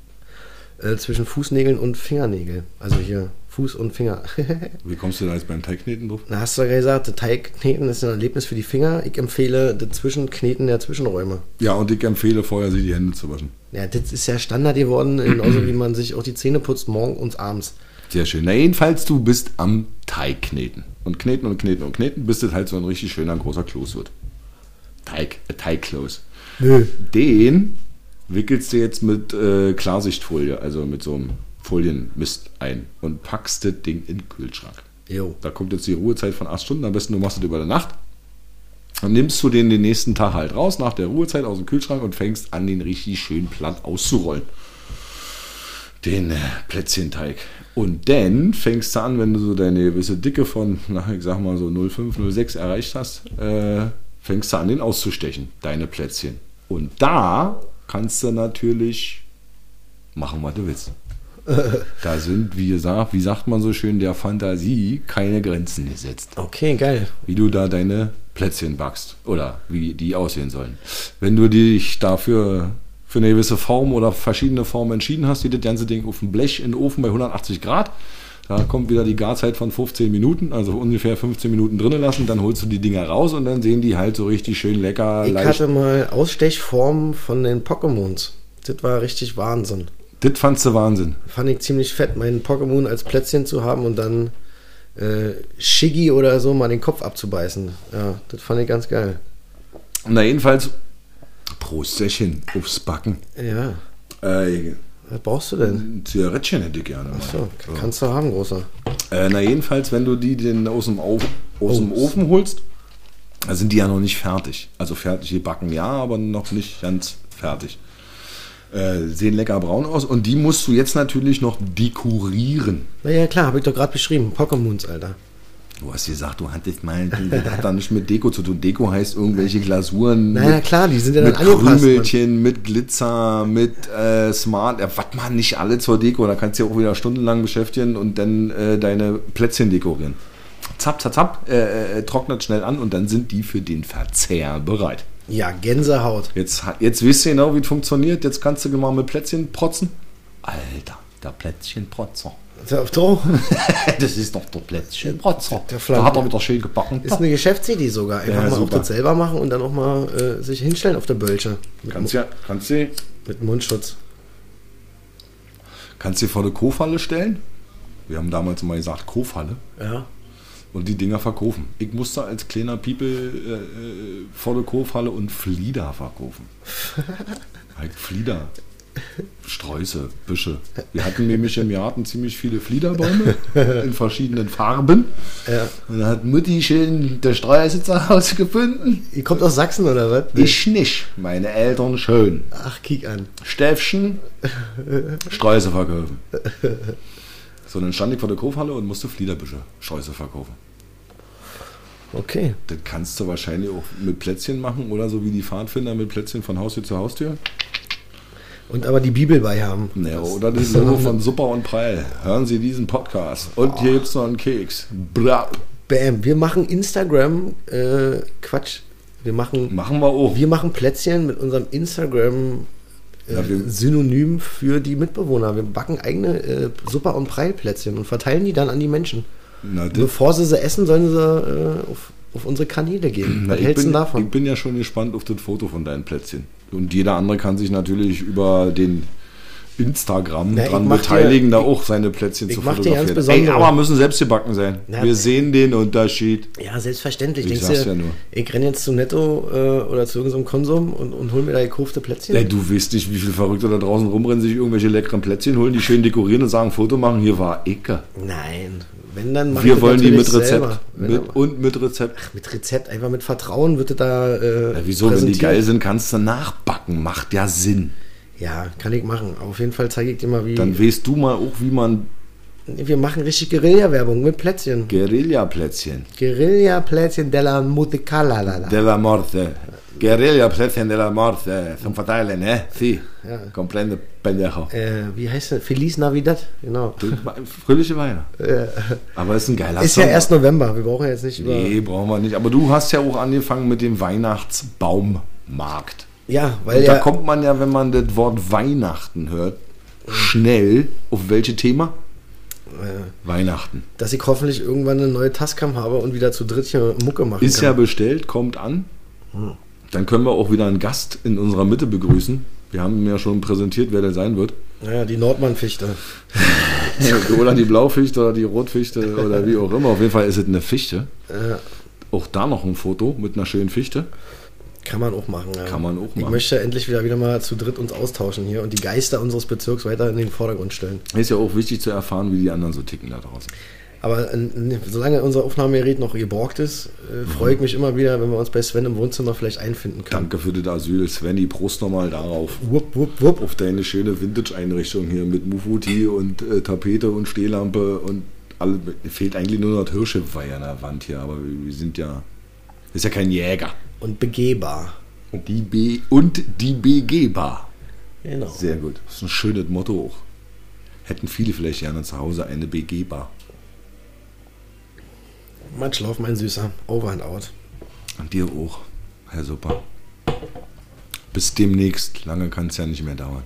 Äh, zwischen Fußnägeln und Fingernägel. Also hier Fuß und Finger. Wie kommst du da jetzt beim Teigkneten drauf? Da hast du ja gesagt, Teigkneten ist ein Erlebnis für die Finger. Ich empfehle das Zwischenkneten der Zwischenräume. Ja, und ich empfehle vorher, sie die Hände zu waschen. Ja, das ist ja Standard geworden, genauso wie man sich auch die Zähne putzt, morgen und abends. Sehr schön. Na, jedenfalls, du bist am Teig kneten. Und kneten und kneten und kneten, bis das halt so ein richtig schöner großer Kloß wird. Teig, äh, Teigkloß. Nö. Den wickelst du jetzt mit äh, Klarsichtfolie, also mit so einem Folienmist ein und packst das Ding in den Kühlschrank. Jo. Da kommt jetzt die Ruhezeit von 8 Stunden. Am besten du machst das über die Nacht. Dann nimmst du den den nächsten Tag halt raus, nach der Ruhezeit aus dem Kühlschrank und fängst an, den richtig schön platt auszurollen. Den äh, Plätzchenteig. Und dann fängst du an, wenn du so deine gewisse Dicke von, na, ich sag mal so 0,5, 0,6 erreicht hast, äh, fängst du an, den auszustechen, deine Plätzchen. Und da kannst du natürlich machen, was du willst. Da sind, wie gesagt, wie sagt man so schön, der Fantasie keine Grenzen gesetzt. Okay, geil. Wie du da deine Plätzchen backst oder wie die aussehen sollen. Wenn du dich dafür für eine gewisse Form oder verschiedene Formen entschieden hast, geht das ganze Ding auf dem Blech in den Ofen bei 180 Grad. Da kommt wieder die Garzeit von 15 Minuten, also ungefähr 15 Minuten drinnen lassen, dann holst du die Dinger raus und dann sehen die halt so richtig schön lecker, Ich leicht. hatte mal Ausstechformen von den Pokémons. Das war richtig Wahnsinn. Das fandst du Wahnsinn. Fand ich ziemlich fett, meinen Pokémon als Plätzchen zu haben und dann äh, Shiggy oder so mal den Kopf abzubeißen. Ja, das fand ich ganz geil. Na jedenfalls, Prostchen aufs Backen. Ja, Äh, was brauchst du denn? ein Zigarettchen hätte ich gerne. mal. So, kannst du haben, großer. Äh, na jedenfalls, wenn du die denn aus dem, Auf, aus dem. Ofen holst, sind die ja noch nicht fertig. Also fertig gebacken, ja, aber noch nicht ganz fertig. Äh, sehen lecker braun aus und die musst du jetzt natürlich noch dekorieren. Naja, klar, habe ich doch gerade beschrieben. Pokémons, Alter. Du hast gesagt, du hattest mal, das hat da nicht mit Deko zu tun. Deko heißt irgendwelche Glasuren. Naja, mit, klar, die sind ja dann mit angepasst. Krümelchen, mit Glitzer, mit äh, Smart. Ja, was man nicht alle zur Deko. Da kannst du dich auch wieder stundenlang beschäftigen und dann äh, deine Plätzchen dekorieren. Zapp, zapp, zapp, äh, äh, trocknet schnell an und dann sind die für den Verzehr bereit. Ja, Gänsehaut. Jetzt, jetzt wisst ihr genau, wie es funktioniert. Jetzt kannst du mal mit Plätzchen protzen. Alter, der Plätzchenprotzer. Das ist doch der Plätzchenprotzer. Der Flank- hat er wieder schön gebacken. Ist eine Geschäftsidee sogar. Einfach Ja, mal auch das selber machen und dann auch mal äh, sich hinstellen auf der Bölsche. Kannst ja, kannst du, mit Mundschutz. kannst du vor der Kofalle stellen? Wir haben damals mal gesagt Kofalle Ja. Und die Dinger verkaufen. Ich musste als kleiner People äh, äh, vor der Kofalle und Flieder verkaufen. halt Flieder. Sträuße, Büsche. Wir hatten nämlich im Garten ziemlich viele Fliederbäume in verschiedenen Farben. ja. Und da hat Mutti schön der Sträuße zu Hause gefunden. Ihr kommt aus Sachsen oder was? Ich nicht. Meine Eltern schön. Ach, kick an. Stäffchen, Sträuße verkaufen. So, dann stand ich vor der Kaufhalle und musste Fliederbüsche, Sträuße verkaufen. Okay. Das kannst du wahrscheinlich auch mit Plätzchen machen oder so wie die Pfadfinder mit Plätzchen von Haustür zu Haustür. Und aber die Bibel bei haben. Ja, oder das Logo von Super und Prall. Hören Sie diesen Podcast. Und hier gibt es noch einen Keks. Brab. Bam. Wir machen Instagram. Äh, Quatsch. Wir machen, Machen wir auch. wir machen Plätzchen mit unserem Instagram. Äh, Ja, Synonym für die Mitbewohner. Wir backen eigene äh, Super- und Preilplätzchen und verteilen die dann an die Menschen. Na, Bevor sie sie essen, sollen sie äh, auf, auf unsere Kanäle gehen. na, Was hältst du davon? ich bin ja schon gespannt auf das Foto von deinen Plätzchen. Und jeder andere kann sich natürlich über den Instagram Na, dran beteiligen, dir- da auch seine Plätzchen zu ganz fotografieren. Ey, aber müssen selbst gebacken sein. Na, Wir sehen den Unterschied. Ja, selbstverständlich. Ich Denkst ja nur. ich renne jetzt zum Netto äh, oder zu irgendeinem Konsum und, und hol mir da gekaufte Plätzchen? Ey, du weißt nicht, wie viele Verrückte da draußen rumrennen, sich irgendwelche leckeren Plätzchen holen, die schön dekorieren und sagen, Foto machen, hier war Ecke. Nein. Wenn, dann Wir wollen die mit Rezept. Mit, und mit Rezept. mit Rezept, einfach mit Vertrauen wird da. Äh, Ja, wieso, wenn die geil sind, kannst du nachbacken. Macht ja Sinn. Ja, kann ich machen. Auf jeden Fall zeige ich dir mal, wie. Dann weißt du mal auch, wie man wir machen richtig Guerilla-Werbung mit Plätzchen. Guerilla-Plätzchen. Guerilla-Plätzchen della Musicalalala. Della Morte. Guerilla-Plätzchen della Morte. Zum Verteilen, ne? Si. Ja. Comprende, pendejo. Äh, wie heißt das? Feliz Navidad. Genau. Fröhliche Weihnachten. Aber ist ein geiler Ist ja Song. erst November. Wir brauchen ja jetzt nicht über. Nee, brauchen wir nicht. Aber du hast ja auch angefangen mit dem Weihnachtsbaummarkt. Ja, weil Und ja. da kommt man ja, wenn man das Wort Weihnachten hört, schnell auf welche Thema? Weihnachten. dass ich hoffentlich irgendwann eine neue Tascam habe und wieder zu dritt hier Mucke machen Ist ja kann. bestellt, kommt an. Dann können wir auch wieder einen Gast in unserer Mitte begrüßen. Wir haben ja schon präsentiert, wer der sein wird. Ja, die Nordmann-Fichte. oder die Blaufichte oder die Rotfichte oder wie auch immer. Auf jeden Fall ist es eine Fichte. Ja, Auch da noch ein Foto mit einer schönen Fichte. Kann man auch machen. Ja. Kann man auch Ich machen. möchte endlich wieder, wieder mal zu dritt uns austauschen hier und die Geister unseres Bezirks weiter in den Vordergrund stellen. Ist ja auch wichtig zu erfahren, wie die anderen so ticken da draußen. Aber äh, solange unser Aufnahmegerät noch geborgt ist, äh, freue ich mich immer wieder, wenn wir uns bei Sven im Wohnzimmer vielleicht einfinden können. Danke für das Asyl, Svenny. Prost nochmal darauf. Wupp, wupp, wupp. Auf deine schöne Vintage-Einrichtung hier mit Mufuti und äh, Tapete und Stehlampe und alle. Fehlt eigentlich nur noch Hirscheweiher an der Wand hier, aber wir, wir sind ja. Ist ja kein Jäger. Und begehbar. Und die B und die BG-Bar. Genau. Sehr gut. Das ist ein schönes Motto auch. Hätten viele vielleicht gerne zu Hause eine BG-Bar. Matsch, lauf, mein Süßer. Over and out. Und dir auch, Herr Super. Bis demnächst. Lange kann es ja nicht mehr dauern.